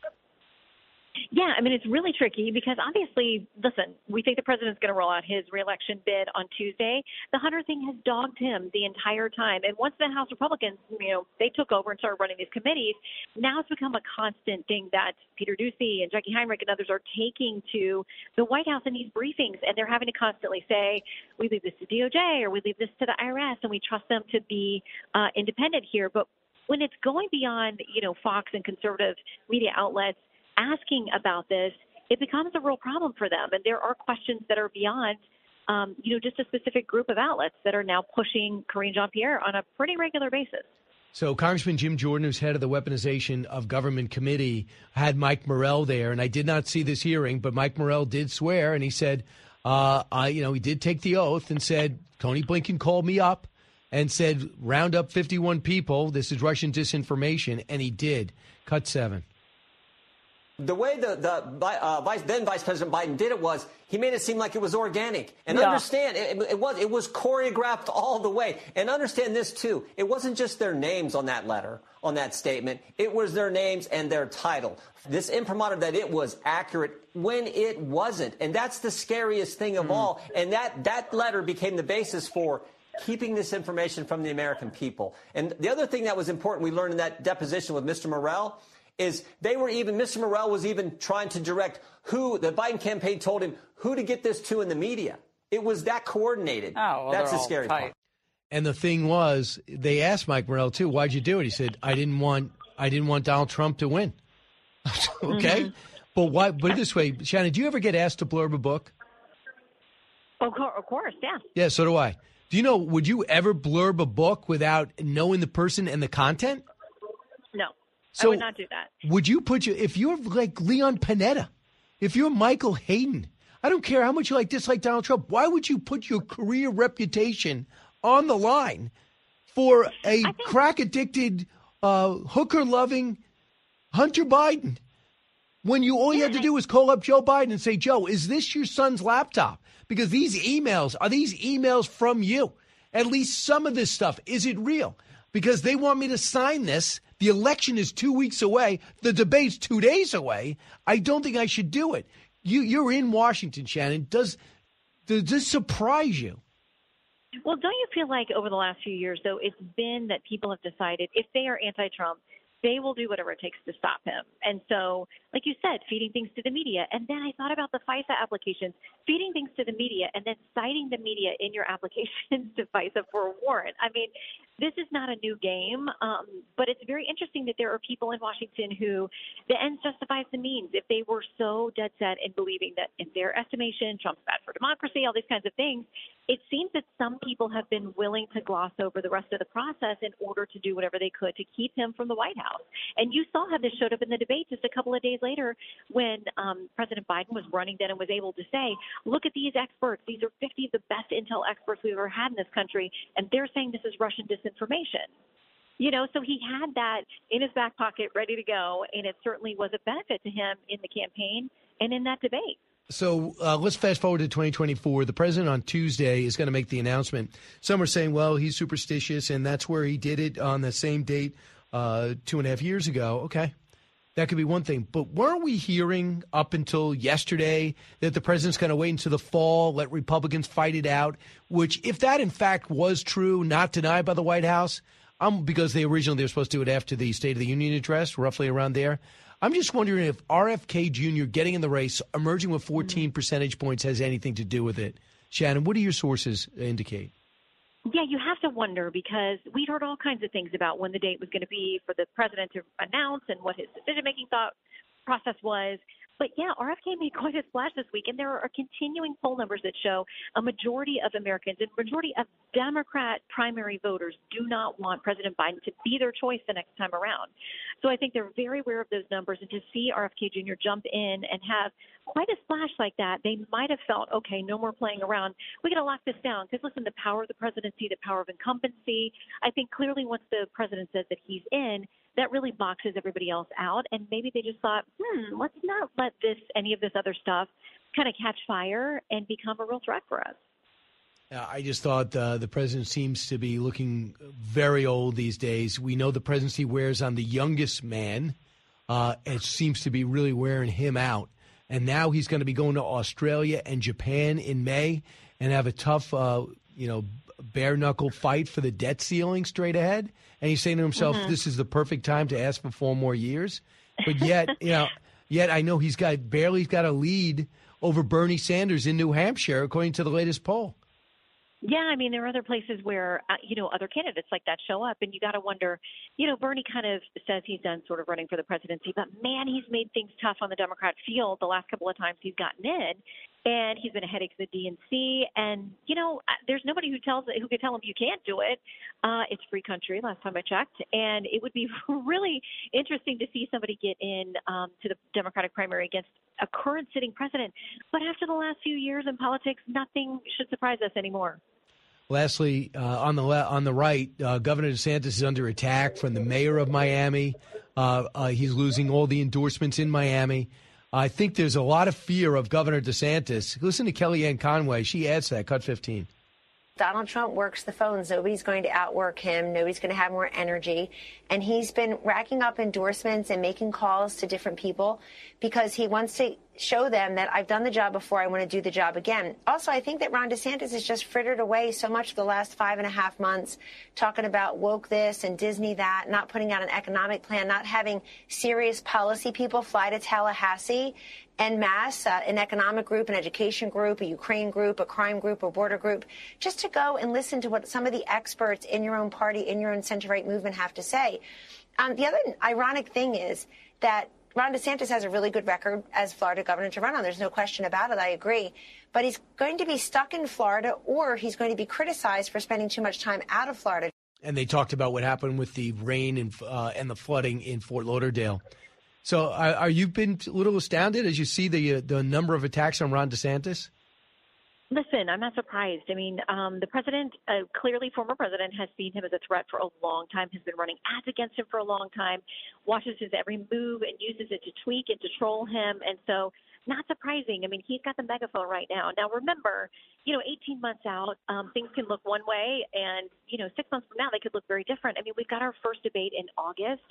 Yeah, I mean, it's really tricky because obviously, listen, we think the president's going to roll out his reelection bid on Tuesday. The Hunter thing has dogged him the entire time. And once the House Republicans, you know, they took over and started running these committees, now it's become a constant thing that Peter Doocy and Jackie Heinrich and others are taking to the White House in these briefings. And they're having to constantly say, we leave this to DOJ or we leave this to the IRS and we trust them to be uh, independent here. But when it's going beyond, you know, Fox and conservative media outlets, asking about this, it becomes a real problem for them. And there are questions that are beyond, um, you know, just a specific group of outlets that are now pushing Karine Jean Pierre on a pretty regular basis. So Congressman Jim Jordan, who's head of the Weaponization of Government Committee, had Mike Morell there, and I did not see this hearing, but Mike Morell did swear, and he said, uh, I, you know, he did take the oath and said Tony Blinken called me up and said round up 51 people. This is Russian disinformation, and he did. Cut seven. The way the, the uh, vice, then Vice President Biden did it was he made it seem like it was organic. And Yeah. understand, it, it was it was choreographed all the way. And understand this too: it wasn't just their names on that letter, on that statement. It was their names and their title. This imprimatur that it was accurate when it wasn't, and that's the scariest thing of all. And that that letter became the basis for keeping this information from the American people. And the other thing that was important we learned in that deposition with Mr. Morell is they were even, Mr. Morell was even trying to direct who, the Biden campaign told him who to get this to in the media. It was that coordinated. Oh, well, That's they're the scary tight. part. And the thing was, they asked Mike Morell too, "Why'd you do it?" He said, "I didn't want, I didn't want Donald Trump to win." okay, Mhm. but why? but it this way, Shannon, do you ever get asked to blurb a book? Of course, of course yeah. Yeah, so do I. Do you know? Would you ever blurb a book without knowing the person and the content? So- I would not do that. Would you put you if you're like Leon Panetta, if you're Michael Hayden? I don't care how much you like dislike Donald Trump. Why would you put your career reputation on the line for a crack addicted, uh, hooker loving Hunter Biden? When you all you had to do was call up Joe Biden and say, Joe, is this your son's laptop? Because these emails are these emails from you. At least some of this stuff is it real? Because they want me to sign this. The election is two weeks away. The debate's two days away. I don't think I should do it. You you're in Washington, Shannon. Does does this surprise you? Well, don't you feel like over the last few years, though, it's been that people have decided if they are anti Trump, they will do whatever it takes to stop him. And so, like you said, feeding things to the media. And then I thought about the FISA applications, feeding things to the media and then citing the media in your applications to FISA for a warrant. I mean, this is not a new game, um, but it's very interesting that there are people in Washington who the ends justifies the means. If they were so dead set in believing that, in their estimation, Trump's bad for democracy, all these kinds of things, it seems that some people have been willing to gloss over the rest of the process in order to do whatever they could to keep him from the White House. And you saw how this showed up in the debate just a couple of days later when um, President Biden was running then and was able to say, look at these experts. These are 50 of the best intel experts we've ever had in this country, and they're saying this is Russian disinformation. You know, so he had that in his back pocket ready to go, and it certainly was a benefit to him in the campaign and in that debate. So uh, let's fast forward to 2024. The president on Tuesday is going to make the announcement. Some are saying, well, he's superstitious, and that's where he did it on the same date uh, two and a half years ago. Okay. That could be one thing. But weren't we hearing up until yesterday that the president's going to wait until the fall, let Republicans fight it out? Which, if that in fact was true, not denied by the White House, um, because they originally they were supposed to do it after the State of the Union address, roughly around there. I'm just wondering if RFK Jr. getting in the race, emerging with 14 percentage points, has anything to do with it. Shannon, what do your sources indicate? Yeah, you have to wonder because we'd heard all kinds of things about when the date was going to be for the president to announce and what his decision making thought process was. But yeah, RFK made quite a splash this week, and there are continuing poll numbers that show a majority of Americans and majority of Democrat primary voters do not want President Biden to be their choice the next time around. So I think they're very aware of those numbers, and to see RFK Jr. jump in and have quite a splash like that, they might have felt, okay, no more playing around. We got to lock this down because listen, the power of the presidency, the power of incumbency. I think clearly once the president says that he's in, that really boxes everybody else out. And maybe they just thought, hmm, let's not let this, any of this other stuff kind of catch fire and become a real threat for us. I just thought uh, the president seems to be looking very old these days. We know the presidency wears on the youngest man. Uh, it seems to be really wearing him out. And now he's going to be going to Australia and Japan in May and have a tough, uh, you know, bare knuckle fight for the debt ceiling straight ahead. And he's saying to himself, Mm-hmm. "This is the perfect time to ask for four more years." But yet, you know, yet I know he's got barely got a lead over Bernie Sanders in New Hampshire, according to the latest poll. Yeah, I mean, there are other places where, uh, you know, other candidates like that show up, and you got to wonder, you know, Bernie kind of says he's done sort of running for the presidency, but man, he's made things tough on the Democrat field the last couple of times he's gotten in, and he's been a headache to the DNC. And, you know, there's nobody who tells who can tell him you can't do it. Uh, it's free country, last time I checked, and it would be really interesting to see somebody get in um, to the Democratic primary against a current sitting president. But after the last few years in politics, nothing should surprise us anymore. Lastly, uh, on the le- on the right, uh, Governor DeSantis is under attack from the mayor of Miami. Uh, uh, he's losing all the endorsements in Miami. I think there's a lot of fear of Governor DeSantis. Listen to Kellyanne Conway. She adds that. Cut 15. Donald Trump works the phones. Nobody's going to outwork him. Nobody's going to have more energy. And he's been racking up endorsements and making calls to different people because he wants to show them that I've done the job before. I want to do the job again. Also, I think that Ron DeSantis has just frittered away so much the last five and a half months, talking about woke this and Disney that, not putting out an economic plan, not having serious policy people fly to Tallahassee en masse, uh, an economic group, an education group, a Ukraine group, a crime group, a border group, just to go and listen to what some of the experts in your own party, in your own center right movement have to say. Um, the other ironic thing is that Ron DeSantis has a really good record as Florida governor to run on. There's no question about it. I agree. But he's going to be stuck in Florida or he's going to be criticized for spending too much time out of Florida. And they talked about what happened with the rain and uh, and the flooding in Fort Lauderdale. So, are, you been a little astounded as you see the uh, the number of attacks on Ron DeSantis? Listen, I'm not surprised. I mean, um, the president, uh, clearly former president, has seen him as a threat for a long time, has been running ads against him for a long time, watches his every move and uses it to tweak and to troll him. And so, not surprising. I mean, he's got the megaphone right now. Now, remember, you know, 18 months out, um, things can look one way, and, you know, six months from now, they could look very different. I mean, we've got our first debate in August.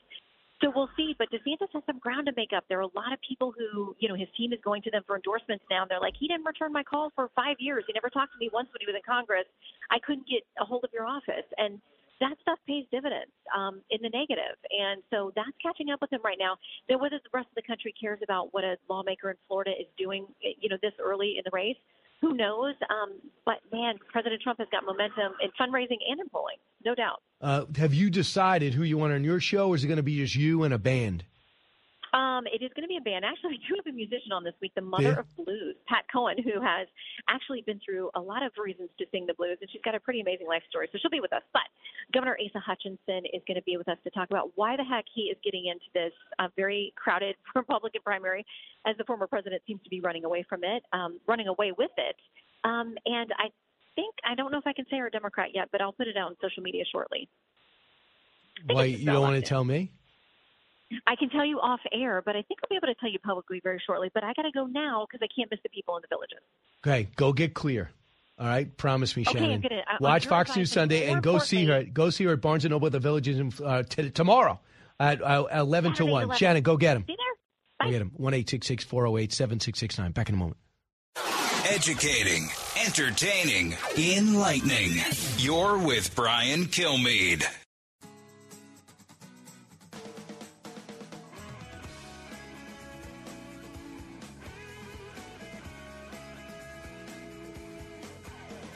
So we'll see. But DeSantis has some ground to make up. There are a lot of people who, you know, his team is going to them for endorsements now. And they're like, he didn't return my call for five years. He never talked to me once when he was in Congress. I couldn't get a hold of your office. And that stuff pays dividends um, in the negative. And so that's catching up with him right now. Then whether the rest of the country cares about what a lawmaker in Florida is doing, you know, this early in the race, who knows? Um, but man, President Trump has got momentum in fundraising and in polling, no doubt. Uh, have you decided who you want on your show, or is it going to be just you and a band? Um, it is going to be a band. Actually, we do have a musician on this week, the mother Yeah. of blues, Pat Cohen, who has actually been through a lot of reasons to sing the blues, and she's got a pretty amazing life story. So she'll be with us. But Governor Asa Hutchinson is going to be with us to talk about why the heck he is getting into this uh, very crowded Republican primary, as the former president seems to be running away from it, um, running away with it. Um, and I think I don't know if I can say we're a Democrat yet, but I'll put it out on social media shortly. Why you don't want to tell me? I can tell you off air, but I think I'll be able to tell you publicly very shortly. But I got to go now because I can't miss the people in the villages. Okay, go get clear. All right, promise me, Okay, I'm Shannon. gonna- I- Watch Fox News. Sunday and go see her. Go see her at Barnes and Noble at the Villages in, uh, t- tomorrow at uh, eleven to one. 11. Shannon, go get him. See there? Go get him. One eight six six four zero eight seven six six nine. Back in a moment. Educating, entertaining, enlightening. You're with Brian Kilmeade.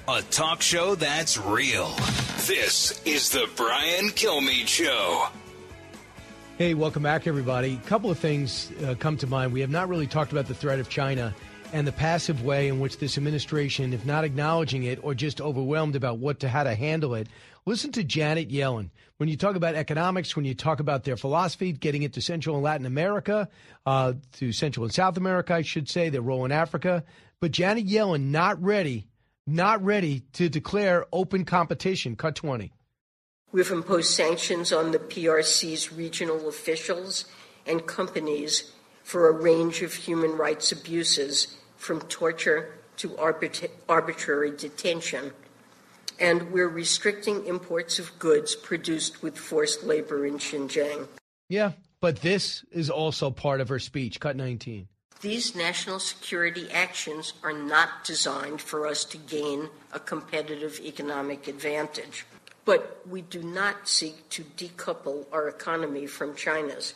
A talk show that's real. This is the Brian Kilmeade Show. Hey, welcome back, everybody. A couple of things uh, come to mind. We have not really talked about the threat of China and the passive way in which this administration, if not acknowledging it or just overwhelmed about what to how to handle it. Listen to Janet Yellen. When you talk about economics, when you talk about their philosophy, getting into Central and Latin America, uh, to Central and South America, I should say, their role in Africa. But Janet Yellen not ready, not ready to declare open competition. Cut 20. We've imposed sanctions on the PRC's regional officials and companies for a range of human rights abuses, from torture to arbitra- arbitrary detention. And we're restricting imports of goods produced with forced labor in Xinjiang. Yeah, but this is also part of her speech. Cut 19. These national security actions are not designed for us to gain a competitive economic advantage. But we do not seek to decouple our economy from China's.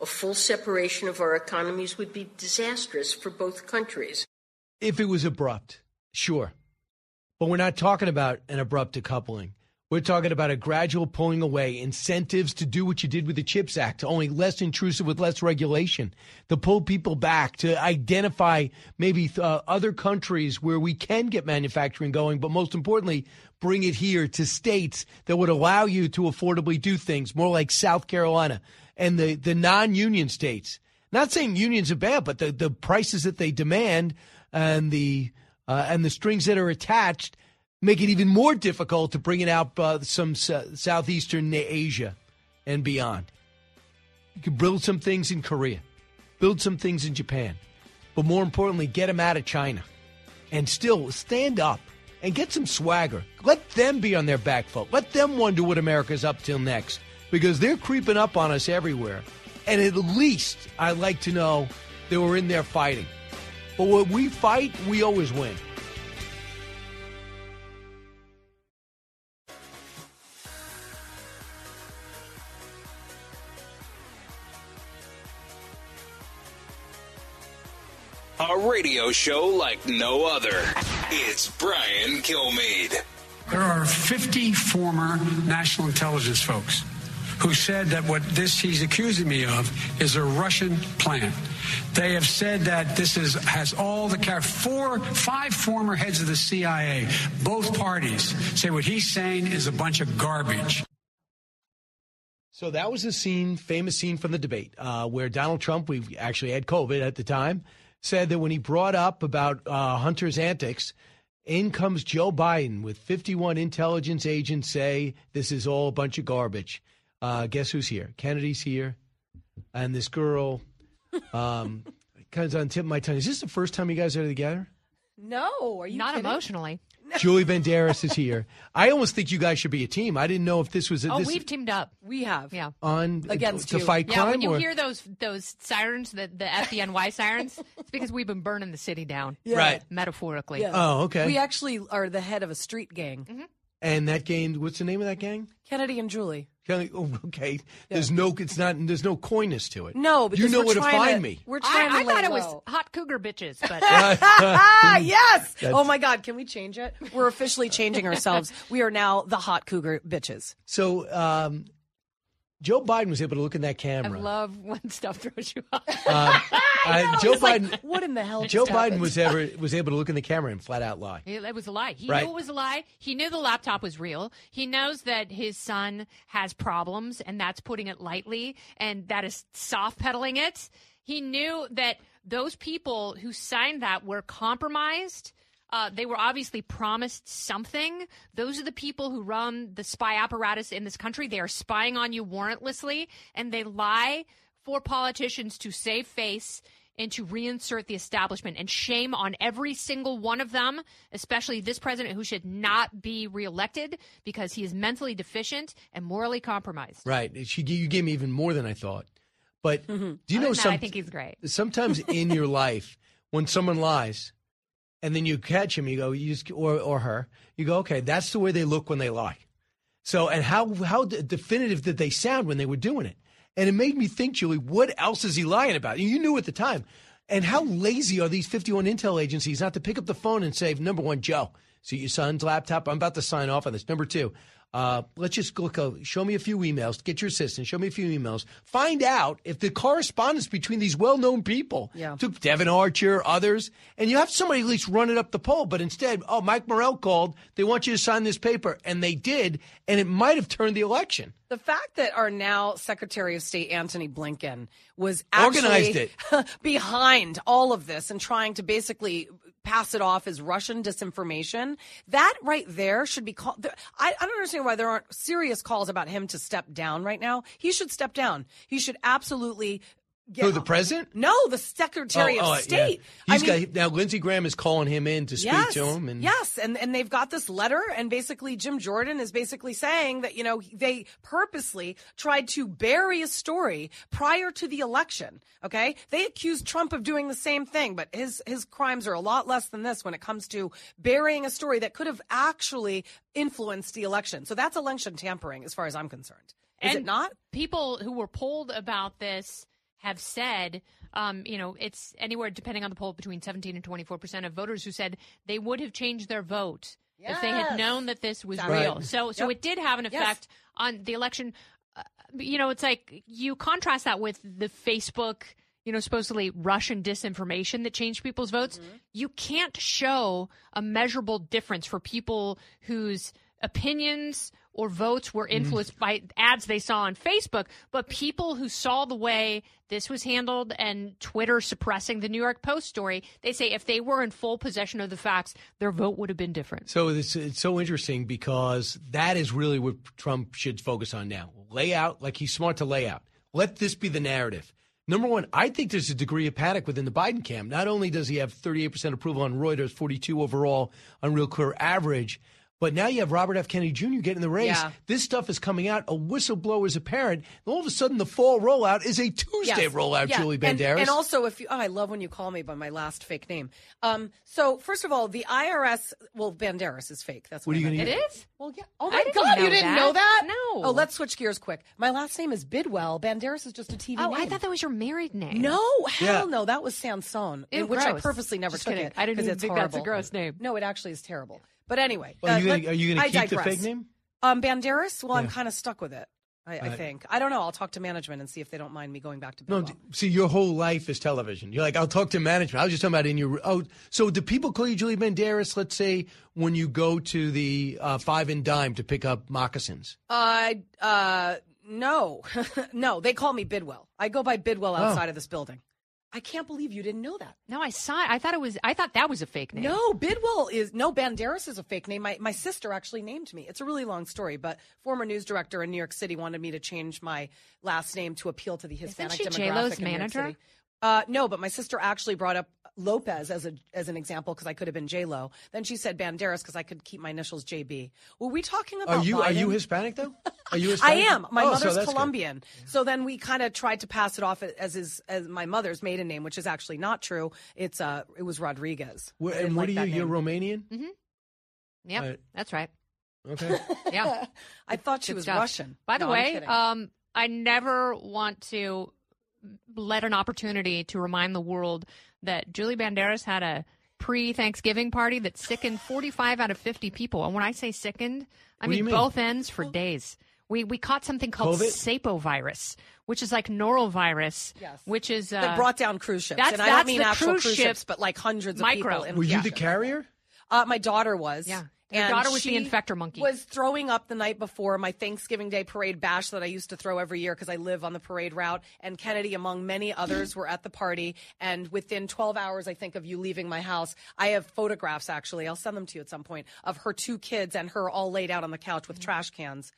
A full separation of our economies would be disastrous for both countries. If it was abrupt, sure. But we're not talking about an abrupt decoupling. We're talking about a gradual pulling away, incentives to do what you did with the CHIPS Act, only less intrusive with less regulation, to pull people back, to identify maybe uh, other countries where we can get manufacturing going, but most importantly, bring it here to states that would allow you to affordably do things, more like South Carolina and the, the non union states. Not saying unions are bad, but the, the prices that they demand and the uh, and the strings that are attached make it even more difficult to bring it out uh, some southeastern Asia and beyond. You can build some things in Korea, build some things in Japan, but more importantly, get them out of China, and still stand up and get some swagger. Let them be on their back foot. Let them wonder what America's up till next, because they're creeping up on us everywhere. And at least I like to know that we're in there fighting. But when we fight, we always win. A radio show like no other. It's Brian Kilmeade. There are 50 former national intelligence folks who said that what this he's accusing me of is a Russian plan. They have said that this is has all the car four five former heads of the CIA, both parties say what he's saying is a bunch of garbage. So that was a scene, famous scene from the debate, uh, where Donald Trump, we actually had COVID at the time, said that when he brought up about uh, Hunter's antics, in comes Joe Biden with 51 intelligence agents say this is all a bunch of garbage. Uh, guess who's here? Kennedy's here, and this girl. Um, kind of on tip of my tongue. Is this the first time you guys are together? No, are you Not kidding? emotionally. Julie Banderas is here. I almost think you guys should be a team. I didn't know if this was a, Oh, this we've teamed up. We have. Yeah. on Against to you. fight Yeah, when you or- hear those those sirens, the the FDNY sirens, it's because we've been burning the city down. Yeah. Right. Metaphorically. Yeah. Oh, okay. We actually are the head of a street gang. Mm-hmm. and that gang, what's the name of that gang? Kennedy and Julie. Kelly- oh, okay. There's no, it's not. There's no coyness to it. No, because you know we're where to find to- me. We're trying I, I to lay thought it was hot cougar bitches, but Ah, yes. That's- Oh my God, can we change it? We're officially changing ourselves. We are now the hot cougar bitches. So, um, Joe Biden was able to look in that I camera. love when stuff throws you off. Uh, uh, Joe It's like, Biden. what in the hell? Joe Biden was ever was able to look in the camera and flat out lie. It, it was a lie. He Right. knew it was a lie. He knew the laptop was real. He knows that his son has problems, and that's putting it lightly, and that is soft pedaling it. He knew that those people who signed that were compromised. Uh, they were obviously promised something. Those are the people who run the spy apparatus in this country. They are spying on you warrantlessly, and they lie for politicians to save face and to reinsert the establishment. And shame on every single one of them, especially this president who should not be reelected because he is mentally deficient and morally compromised. Right. She, you gave me even more than I thought. But do you Other know something? I think he's great. Sometimes in your life, when someone lies, and then you catch him, you go, you just, or or her, you go, okay, that's the way they look when they lie. So, and how how definitive did they sound when they were doing it? And it made me think, Julie, what else is he lying about? You knew at the time. And how lazy are these 51 intel agencies not to pick up the phone and say, number one, Joe, see your son's laptop. I'm about to sign off on this. Number two, uh, let's just look. Uh, show me a few emails. Get your assistant. Show me a few emails. Find out if the correspondence between these well-known people, Yeah. to Devon Archer, others, and you have somebody at least run it up the poll. But instead, oh, Mike Morell called. They want you to sign this paper, and they did, and it might have turned the election. The fact that our now Secretary of State Antony Blinken was actually Organized it. behind all of this and trying to basically pass it off as Russian disinformation, that right there should be called. I, don't understand why there aren't serious calls about him to step down right now. He should step down. He should absolutely. Get, Who, the president? No, the Secretary Oh, oh, of State. Yeah. I mean, got, now Lindsey Graham is calling him in to speak yes, to him, and yes, and and they've got this letter, and basically Jim Jordan is basically saying that you know they purposely tried to bury a story prior to the election. Okay, they accused Trump of doing the same thing, but his his crimes are a lot less than this when it comes to burying a story that could have actually influenced the election. So that's election tampering, as far as I'm concerned. Is and it not? People who were polled about this have said, um, you know, it's anywhere depending on the poll between 17 and 24 percent of voters who said they would have changed their vote if they had known that this was Right. real. So, so Yep. it did have an Yes. effect on the election. Uh, you know, it's like you contrast that with the Facebook. You know, supposedly Russian disinformation that changed people's votes. You can't show a measurable difference for people whose opinions or votes were mm-hmm. influenced by ads they saw on Facebook, but people who saw the way this was handled and Twitter suppressing the New York Post story, they say if they were in full possession of the facts, their vote would have been different. So it's, it's so interesting because that is really what Trump should focus on now. Lay out like he's smart to lay out. Let this be the narrative. Number one, I think there's a degree of panic within the Biden camp. Not only does he have 38% approval on Reuters, 42 overall on Real Clear average, but now you have Robert F. Kennedy Jr. getting the race. Yeah. This stuff is coming out. A whistleblower is apparent. And all of a sudden, the fall rollout is a Tuesday Yes. rollout, Yeah. Julie And- Banderas. And, also, if you, oh, I love when you call me by my last fake name. Um, so first of all, the IRS, well, Banderas is fake. That's What what, are you gonna meant. do? It is? Well, yeah. Oh I my didn't God, know you didn't that. know that? No. Oh, let's switch gears quick. My last name is Bidwell. Banderas is just a TV Oh, name. I thought that was your married name. No, hell Yeah. no. That was Sansone, Ew, in which I purposely never Just took kidding. it. I didn't even it's think that's a gross name. No, it actually is terrible. But anyway, Well, are you uh, gonna- are you gonna I keep the digress. fake name? Um, Banderas. Well, I'm kind of stuck with it. I, I think. I don't know. I'll talk to management and see if they don't mind me going back to No, Bidwell. see, your whole life is television. You're like, I'll talk to management. I was just talking about in your. Oh, so do people call you Julie Banderas? Let's say when you go to the uh, Five and Dime to pick up moccasins. Uh, uh, no, no. They call me Bidwell. I go by Bidwell outside of this building. I can't believe you didn't know that. No, I saw it. I thought it was. I thought that was a fake name. No, Bidwell is no Banderas is a fake name. My my sister actually named me. It's a really long story, but former news director in New York City wanted me to change my last name to appeal to the Hispanic she demographic J-Lo's in New York? City. Uh, no, but my sister actually brought up Lopez as a as an example because I could have been J Lo. Then she said Banderas because I could keep my initials JB. Were we talking about? Are you are you Hispanic though? Are you Hispanic? I am. My Oh, so mother's good. Colombian. So then we kind of tried to pass it off as his as my mother's maiden name, which is actually not true. It's uh it was Rodriguez. Where- and what like are you? You're. Romanian. Mm-hmm. Yep, Right. that's right. Okay. Yeah, I thought she Good was stuff. Russian. By the No, way, um, I never want to let an opportunity to remind the world that Julie Banderas had a pre-Thanksgiving party that sickened 45 out of 50 people. And when I say sickened, I What do you mean, mean? both ends for days. We we caught something called COVID? sapovirus, which is like norovirus, Yes. which is uh, that brought down cruise ships, that's- and I don't mean the actual cruise cruise ship ships, but like hundreds of micro. people. Were you yeah. the carrier? Uh, my daughter was. Yeah. Her And daughter was the infector monkey. Was throwing up the night before my Thanksgiving Day parade bash that I used to throw every year because I live on the parade route. And Kennedy, among many others, were at the party. And within 12 hours, I think, of you leaving my house, I have photographs actually. I'll send them to you at some point of her two kids and her all laid out on the couch with trash cans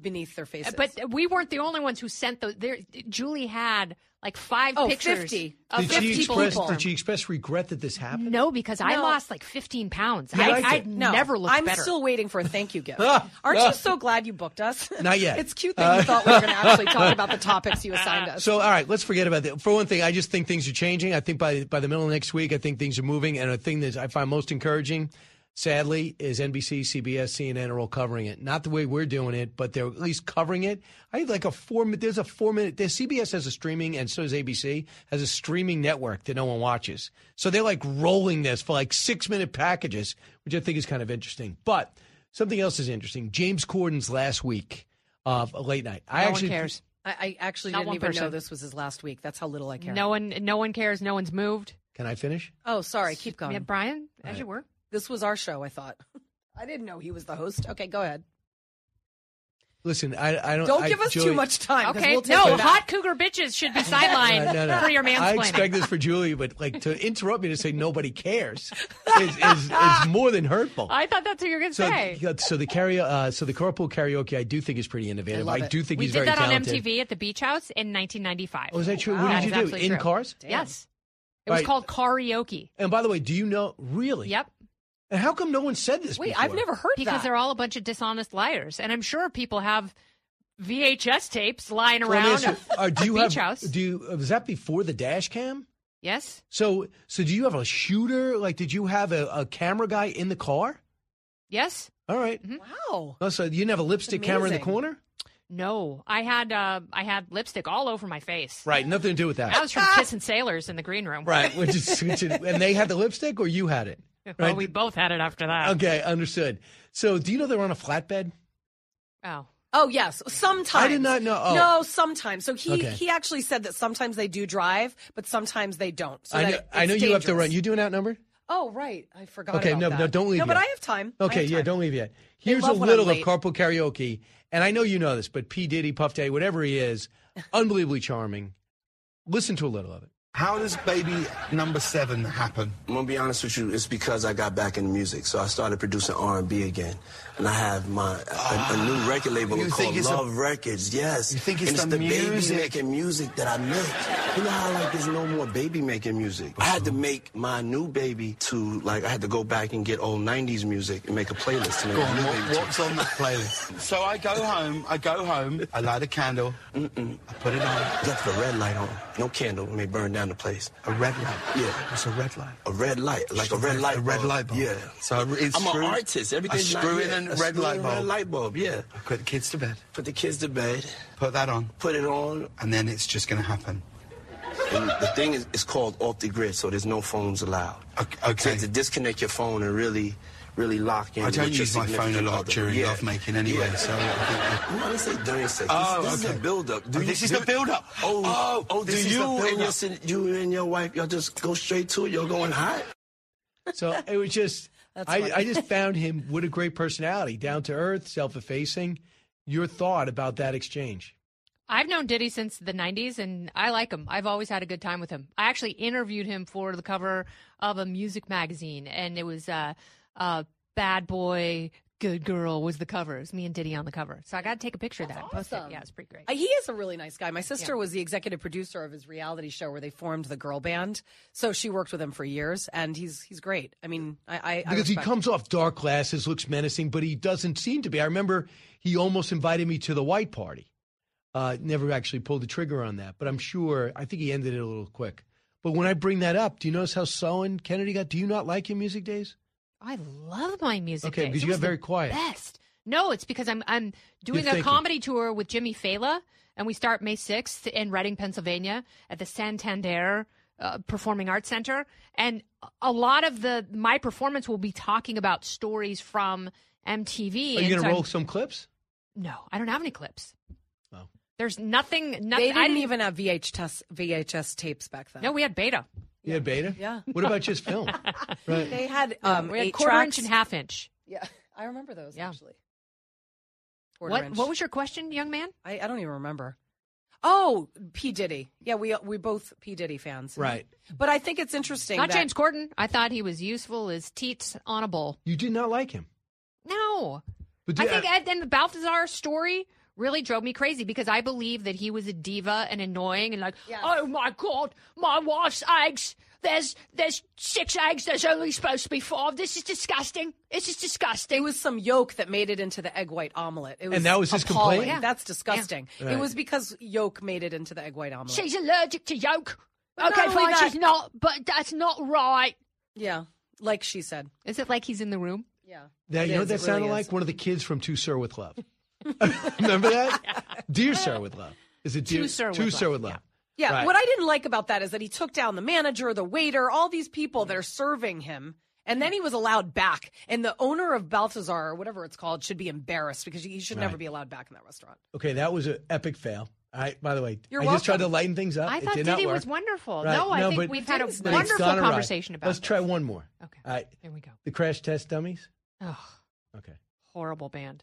beneath their faces. But we weren't the only ones who sent those. There, Julie had like five Oh, pictures 50. of Did 50 she express? people. Did she express regret that this happened? No, because I lost like 15 pounds. You I, liked I it. No, never looked I'm better. still waiting for a thank you gift. Ah, Aren't ah. you so glad you booked us? Not yet. it's cute that you Uh, thought we were going to actually talk about the topics you assigned us. So, all right, let's forget about that. For one thing, I just think things are changing. I think by by the middle of next week, I think things are moving. And a thing that I find most encouraging, sadly, is NBC, CBS, CNN are all covering it. Not the way we're doing it, but they're at least covering it. I have like a four. mi- There's a four minute. There's CBS has a streaming, and so does ABC has a streaming network that no one watches. So they're like rolling this for like six minute packages, which I think is kind of interesting. But something else is interesting. James Corden's last week of late night. I no actually one cares. I, I actually Not didn't one even know this was his last week. That's how little I care. No one, no one cares. No one's moved. Can I finish? Oh, sorry. Keep going. Yeah, Brian, as you were. This was our show, I thought. I didn't know he was the host. Okay, go ahead. Listen, I, I don't. Don't I- give us Julie- too much time. Okay, we'll no, hot cougar bitches should be sidelined Uh, no, no. for your mansplaining. I expect this for Julie, but like to interrupt me to say nobody cares is, is, is more than hurtful. I thought that's what you were going to So, say. so the karaoke, uh, so the carpool karaoke, I do think is pretty innovative. love I, do think we he's did that on MTV at the Beach House in 1995. Oh, is that true? Wow. What did is you do in true. cars? Yes, it was Right. called karaoke. And by the way, do you know really? Yep. And how come no one said this? Wait, before? I've never heard that. because they're all a bunch of dishonest liars, and I'm sure people have VHS tapes lying Well, around ask you, uh, do you beach have? house. Do you, uh, was that before the dash cam? Yes. So, so do you have a shooter? Like, did you have a, a camera guy in the car? Yes. All right. Wow. Oh, so you didn't have a lipstick camera in the corner? No, I had uh, I had lipstick all over my face. Right. Nothing to do with that. I was from kissing sailors in the green room. Right. Which is, which is, and they had the lipstick, or you had it. Well, Right. we both had it after that. Okay, understood. So, do you know they're on a flatbed? Oh. Oh yes, sometimes. I did not know- oh. No, sometimes. So he Okay. he actually said that sometimes they do drive, but sometimes they don't. So I know. I know it's you have to run. You doing outnumbered? Oh right, I forgot. Okay, about no, that. no, don't leave No, but. I have time. Okay, have yeah, don't leave yet. Here's a love when I'm little of late. carpool karaoke, and I know you know this, but P Diddy, Puff Daddy, whatever he is, unbelievably charming. Listen to a little of it. How does baby number seven happen? I'm gonna be honest with you. It's because I got back into music, so I started producing R&B again, and I have my a, a new ah. record label called it's a- Love Records. Yes, You think it's and it's the the, baby music? making music that I make. You know how like there's no more baby making music. I had to make my new baby to like I had to go back and get old '90s music and make a playlist. To make Go a on, new what- baby to. what's on that playlist? So I go home, I go home, I light a candle, Mm-mm. I put it on. Left the red light on. No candle. It may burn down the place. A red light? Yeah. What's a red light? A red light, like a red light A red light bulb. Yeah. So it's I'm screw- an artist. Everything's I not screw in a I red light bulb. red light bulb. Yeah. I put the kids to bed. Put the kids to bed. Put that on. Put it on. And then it's just going to happen. And the thing is, it's called off the grid, so there's no phones allowed. Okay. So to disconnect your phone and really, really lock in. I don't use my phone a lot other. during Yeah. lovemaking anyway, Yeah. so I think- I'm not say during sex. Oh, this, this okay. is the build-up. Oh, this is the build-up. Oh, Oh, oh, this do is the you and your build-up. you and your wife, y'all just go straight to it? You're going hot. So it was just, That's I. I just found him with a great personality, down to earth, self effacing. Your thought about that exchange? I've known Diddy since the 90s and I like him. I've always had a good time with him. I actually interviewed him for the cover of a music magazine and it was uh, uh, Bad Boy, Good Girl was the cover. It was me and Diddy on the cover. So I got to take a picture of that and post it. awesome. Yeah, it's pretty great. Uh, He is a really nice guy. My sister was the executive producer of his reality show where they formed the girl band. So she worked with him for years, and he's he's great. I mean, I, I I because he respect- comes off dark glasses, looks menacing, but he doesn't seem to be. I remember he almost invited me to the white party. Uh, never actually pulled the trigger on that, but I'm sure. I think he ended it a little quick. But when I bring that up, do you notice how sullen Kennedy got? Do you not like him music days? I love my music. Okay, days. because It you was got very quiet. Best. No, it's because I'm I'm doing You're a thinking. comedy tour with Jimmy Failla, and we start May 6th in Reading, Pennsylvania, at the Santander uh, Performing Arts Center. And a lot of the my performance will be talking about stories from MTV. Are you and going so to I'm- roll some clips? No, I don't have any clips. Oh. There's nothing. nothing They I didn't even have VHS VHS tapes back then. No, we had beta. You had beta. Yeah. What about just film? right. They had um, we had eight quarter tracks. inch and half inch. Yeah, I remember those Yeah. actually. Quarter What inch. What was your question, young man? I, I don't even remember. Oh, P Diddy. Yeah, we we both P Diddy fans. Right. But I think it's interesting. Not that- James Corden. I thought he was useful as teats on a bowl. You did not like him. No. But I do- think and and the Balthazar story really drove me crazy because I believe that he was a diva and annoying and like, oh my god, my wife's eggs. There's there's six eggs. There's only supposed to be five. This is disgusting. This is disgusting. It was some yolk that made it into the egg white omelet. It was And that was his appalling. complaint? Yeah. That's disgusting. Yeah. Right. It was because yolk made it into the egg white omelet. She's allergic to yolk. Okay, not fine, she's not, but that's not right. yeah, like she said. Is it like he's in the room? Yeah. Now, It you know what is, that it sounded really like? One of the kids from To Sir with Love. Remember that? Dear Sir with Love. Is it Dear To Sir To with Sir Love, with Love? Yeah, Right. what I didn't like about that is that he took down the manager, the waiter, all these people that are serving him, and then he was allowed back. And the owner of Balthazar, or whatever it's called, should be embarrassed because he should never Right. be allowed back in that restaurant. Okay, that was an epic fail. I, by the way, You're I just tried to lighten things up. I it thought did not Diddy work. was wonderful. Right. No, I think but- we've had a Diddy's but wonderful gone awry. conversation about Let's this. try one more. Okay. All right. Here we go. The crash test dummies. Oh, Okay. horrible band.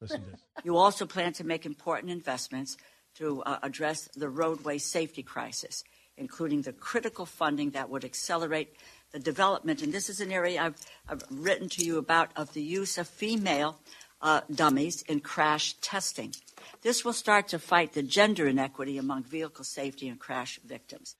Listen to this. You also plan to make important investments to uh, address the roadway safety crisis, including the critical funding that would accelerate the development. And this is an area I've, I've written to you about of the use of female uh, dummies in crash testing. This will start to fight the gender inequity among vehicle safety and crash victims.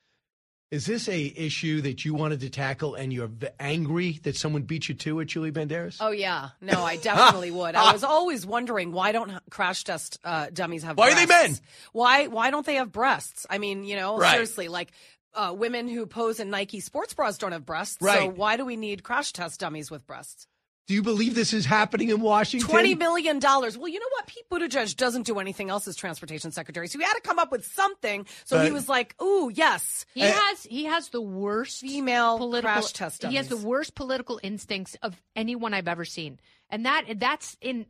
Is this a issue that you wanted to tackle and you're v- angry that someone beat you to it, Julie Banderas? Oh yeah, no, I definitely would. I was always wondering why don't crash test uh, dummies have Why are they breasts? men? Why why don't they have breasts? I mean, you know, Right. seriously, like uh, women who pose in Nike sports bras don't have breasts. Right. So why do we need crash test dummies with breasts? Do you believe this is happening in Washington? Twenty million dollars. Well, you know what? Pete Buttigieg doesn't do anything else as transportation secretary, so he had to come up with something. So he was like, "Ooh, yes." He has he has the worst female political crash test He has the worst political instincts of anyone I've ever seen, and that that's in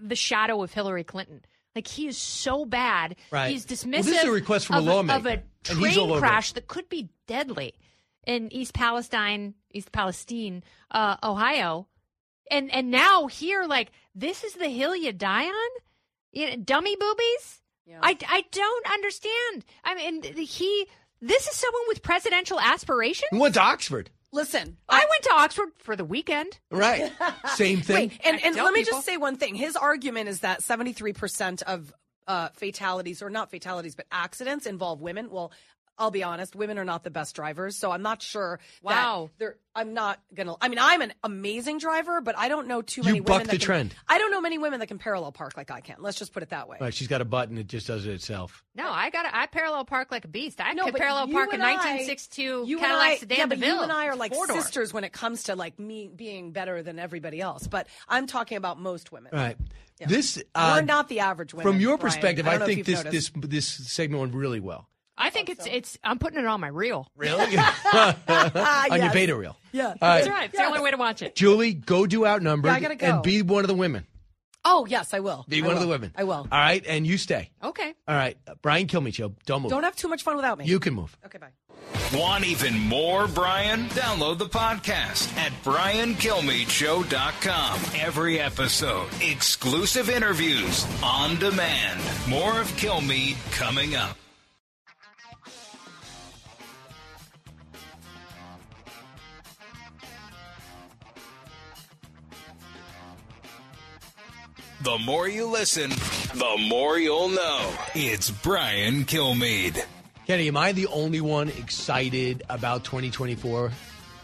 the shadow of Hillary Clinton. Like he is so bad. Right. He's Well, dismissive. this is a request from a of, lawmaker, of a and he's all train crash that could be deadly in East Palestine, East Palestine, uh, Ohio, and and now here, like this is the hill you die on, you know, dummy boobies. I I don't understand. I mean, he. This is someone with presidential aspirations. He went to Oxford. Listen, I went to Oxford for the weekend. Right. Same thing. Wait, and, and tell let me people- just say one thing. His argument is that 73% of uh, fatalities, or not fatalities, but accidents involve women. Well, I'll be honest, women are not the best drivers, so I'm not sure. Wow. That they're, I'm not gonna. I mean, I'm an amazing driver, but I don't know too You many buck women that the can, trend. I don't know many women that can parallel park like I can. Let's just put it that way. Right, she's got a button; it just does it itself. No, I got I parallel park like a beast. I No, could parallel park a 1962 you and Cadillac I- sedan yeah, but DeVille. you and I are like Four-door. sisters when it comes to like me being better than everybody else. But I'm talking about most women. Right. Yeah. This uh, We're not the average women. From your Brian. perspective, I, I, don't know if think this noticed. this this segment went really well. I think it's it's. I'm putting it on my reel. Really? on your Yes. beta reel. Yeah, All that's right. right. It's the only way to watch it. Julie, go do outnumbered Yeah, I gotta go. and be one of the women. Oh yes, I will. Be I one of will. the women. I will. All right, and you stay. Okay. All right, uh, Brian Kilmeade show. Don't move. Don't have too much fun without me. You can move. Okay, bye. Want even more Brian? Download the podcast at briankilmeadshow.com. Every episode, exclusive interviews on demand. More of Kilmeade coming up. The more you listen, the more you'll know. It's Brian Kilmeade. Kenny, am I the only one excited about 2024?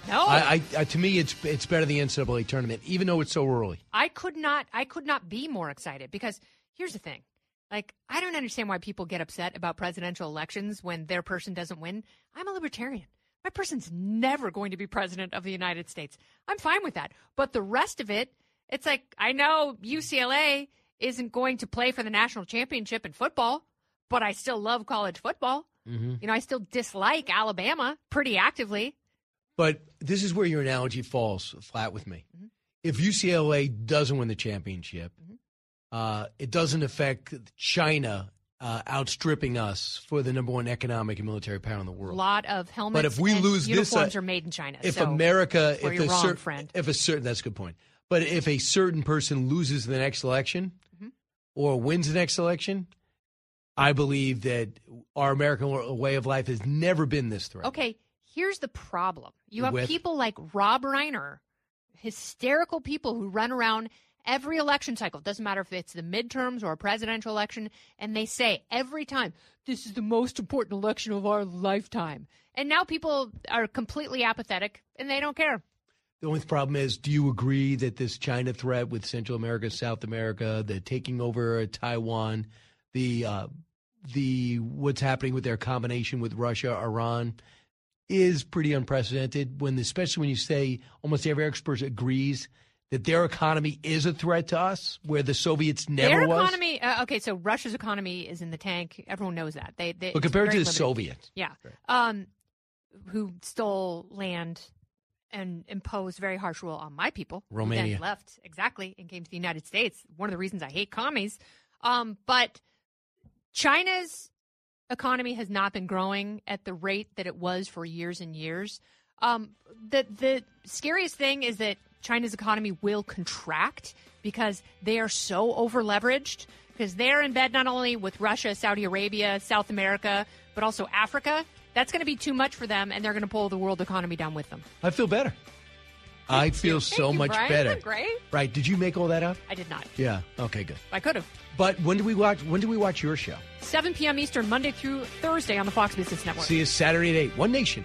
No. I, I, I, to me, it's it's better than the NCAA tournament, even though it's so early. I could not I could not be more excited because here's the thing. Like I don't understand why people get upset about presidential elections when their person doesn't win. I'm a libertarian. My person's never going to be president of the United States. I'm fine with that. But the rest of it, it's like I know UCLA isn't going to play for the national championship in football, but I still love college football. Mm-hmm. You know, I still dislike Alabama pretty actively. But this is where your analogy falls flat with me. Mm-hmm. If UCLA doesn't win the championship, Mm-hmm. uh, it doesn't affect China uh, outstripping us for the number one economic and military power in the world. A lot of helmets But if we lose this, uniforms uh, are made in China. If so America, if a wrong, friend. if a certain, that's a good point. But if a certain person loses the next election Mm-hmm. or wins the next election, I believe that our American way of life has never been this threat. Okay, here's the problem. You have With- people like Rob Reiner, hysterical people who run around every election cycle. Doesn't matter if it's the midterms or a presidential election, and they say every time, this is the most important election of our lifetime. And now people are completely apathetic and they don't care. The only problem is, do you agree that this China threat with Central America, South America, the taking over Taiwan, the uh, the what's happening with their combination with Russia, Iran, is pretty unprecedented. When especially when you say almost every expert agrees that their economy is a threat to us, where the Soviets never Their was. economy, uh, okay, so Russia's economy is in the tank. Everyone knows that. They, they But compared to the limited. Soviets, yeah, um, who stole land and imposed very harsh rule on my people. Romania. left exactly and came to the United States. One of the reasons I hate commies. Um, but China's economy has not been growing at the rate that it was for years and years. Um, the the scariest thing is that China's economy will contract because they are so over leveraged because they're in bed not only with Russia, Saudi Arabia, South America, but also Africa. That's going to be too much for them, and they're going to pull the world economy down with them. I feel better. I feel so you, much Brian. better. Great? Right? Did you make all that up? I did not. Yeah. Okay. Good. I could have. But when do we watch? When do we watch your show? 7 p.m. Eastern, Monday through Thursday on the Fox Business Network. See you Saturday at eight. One Nation.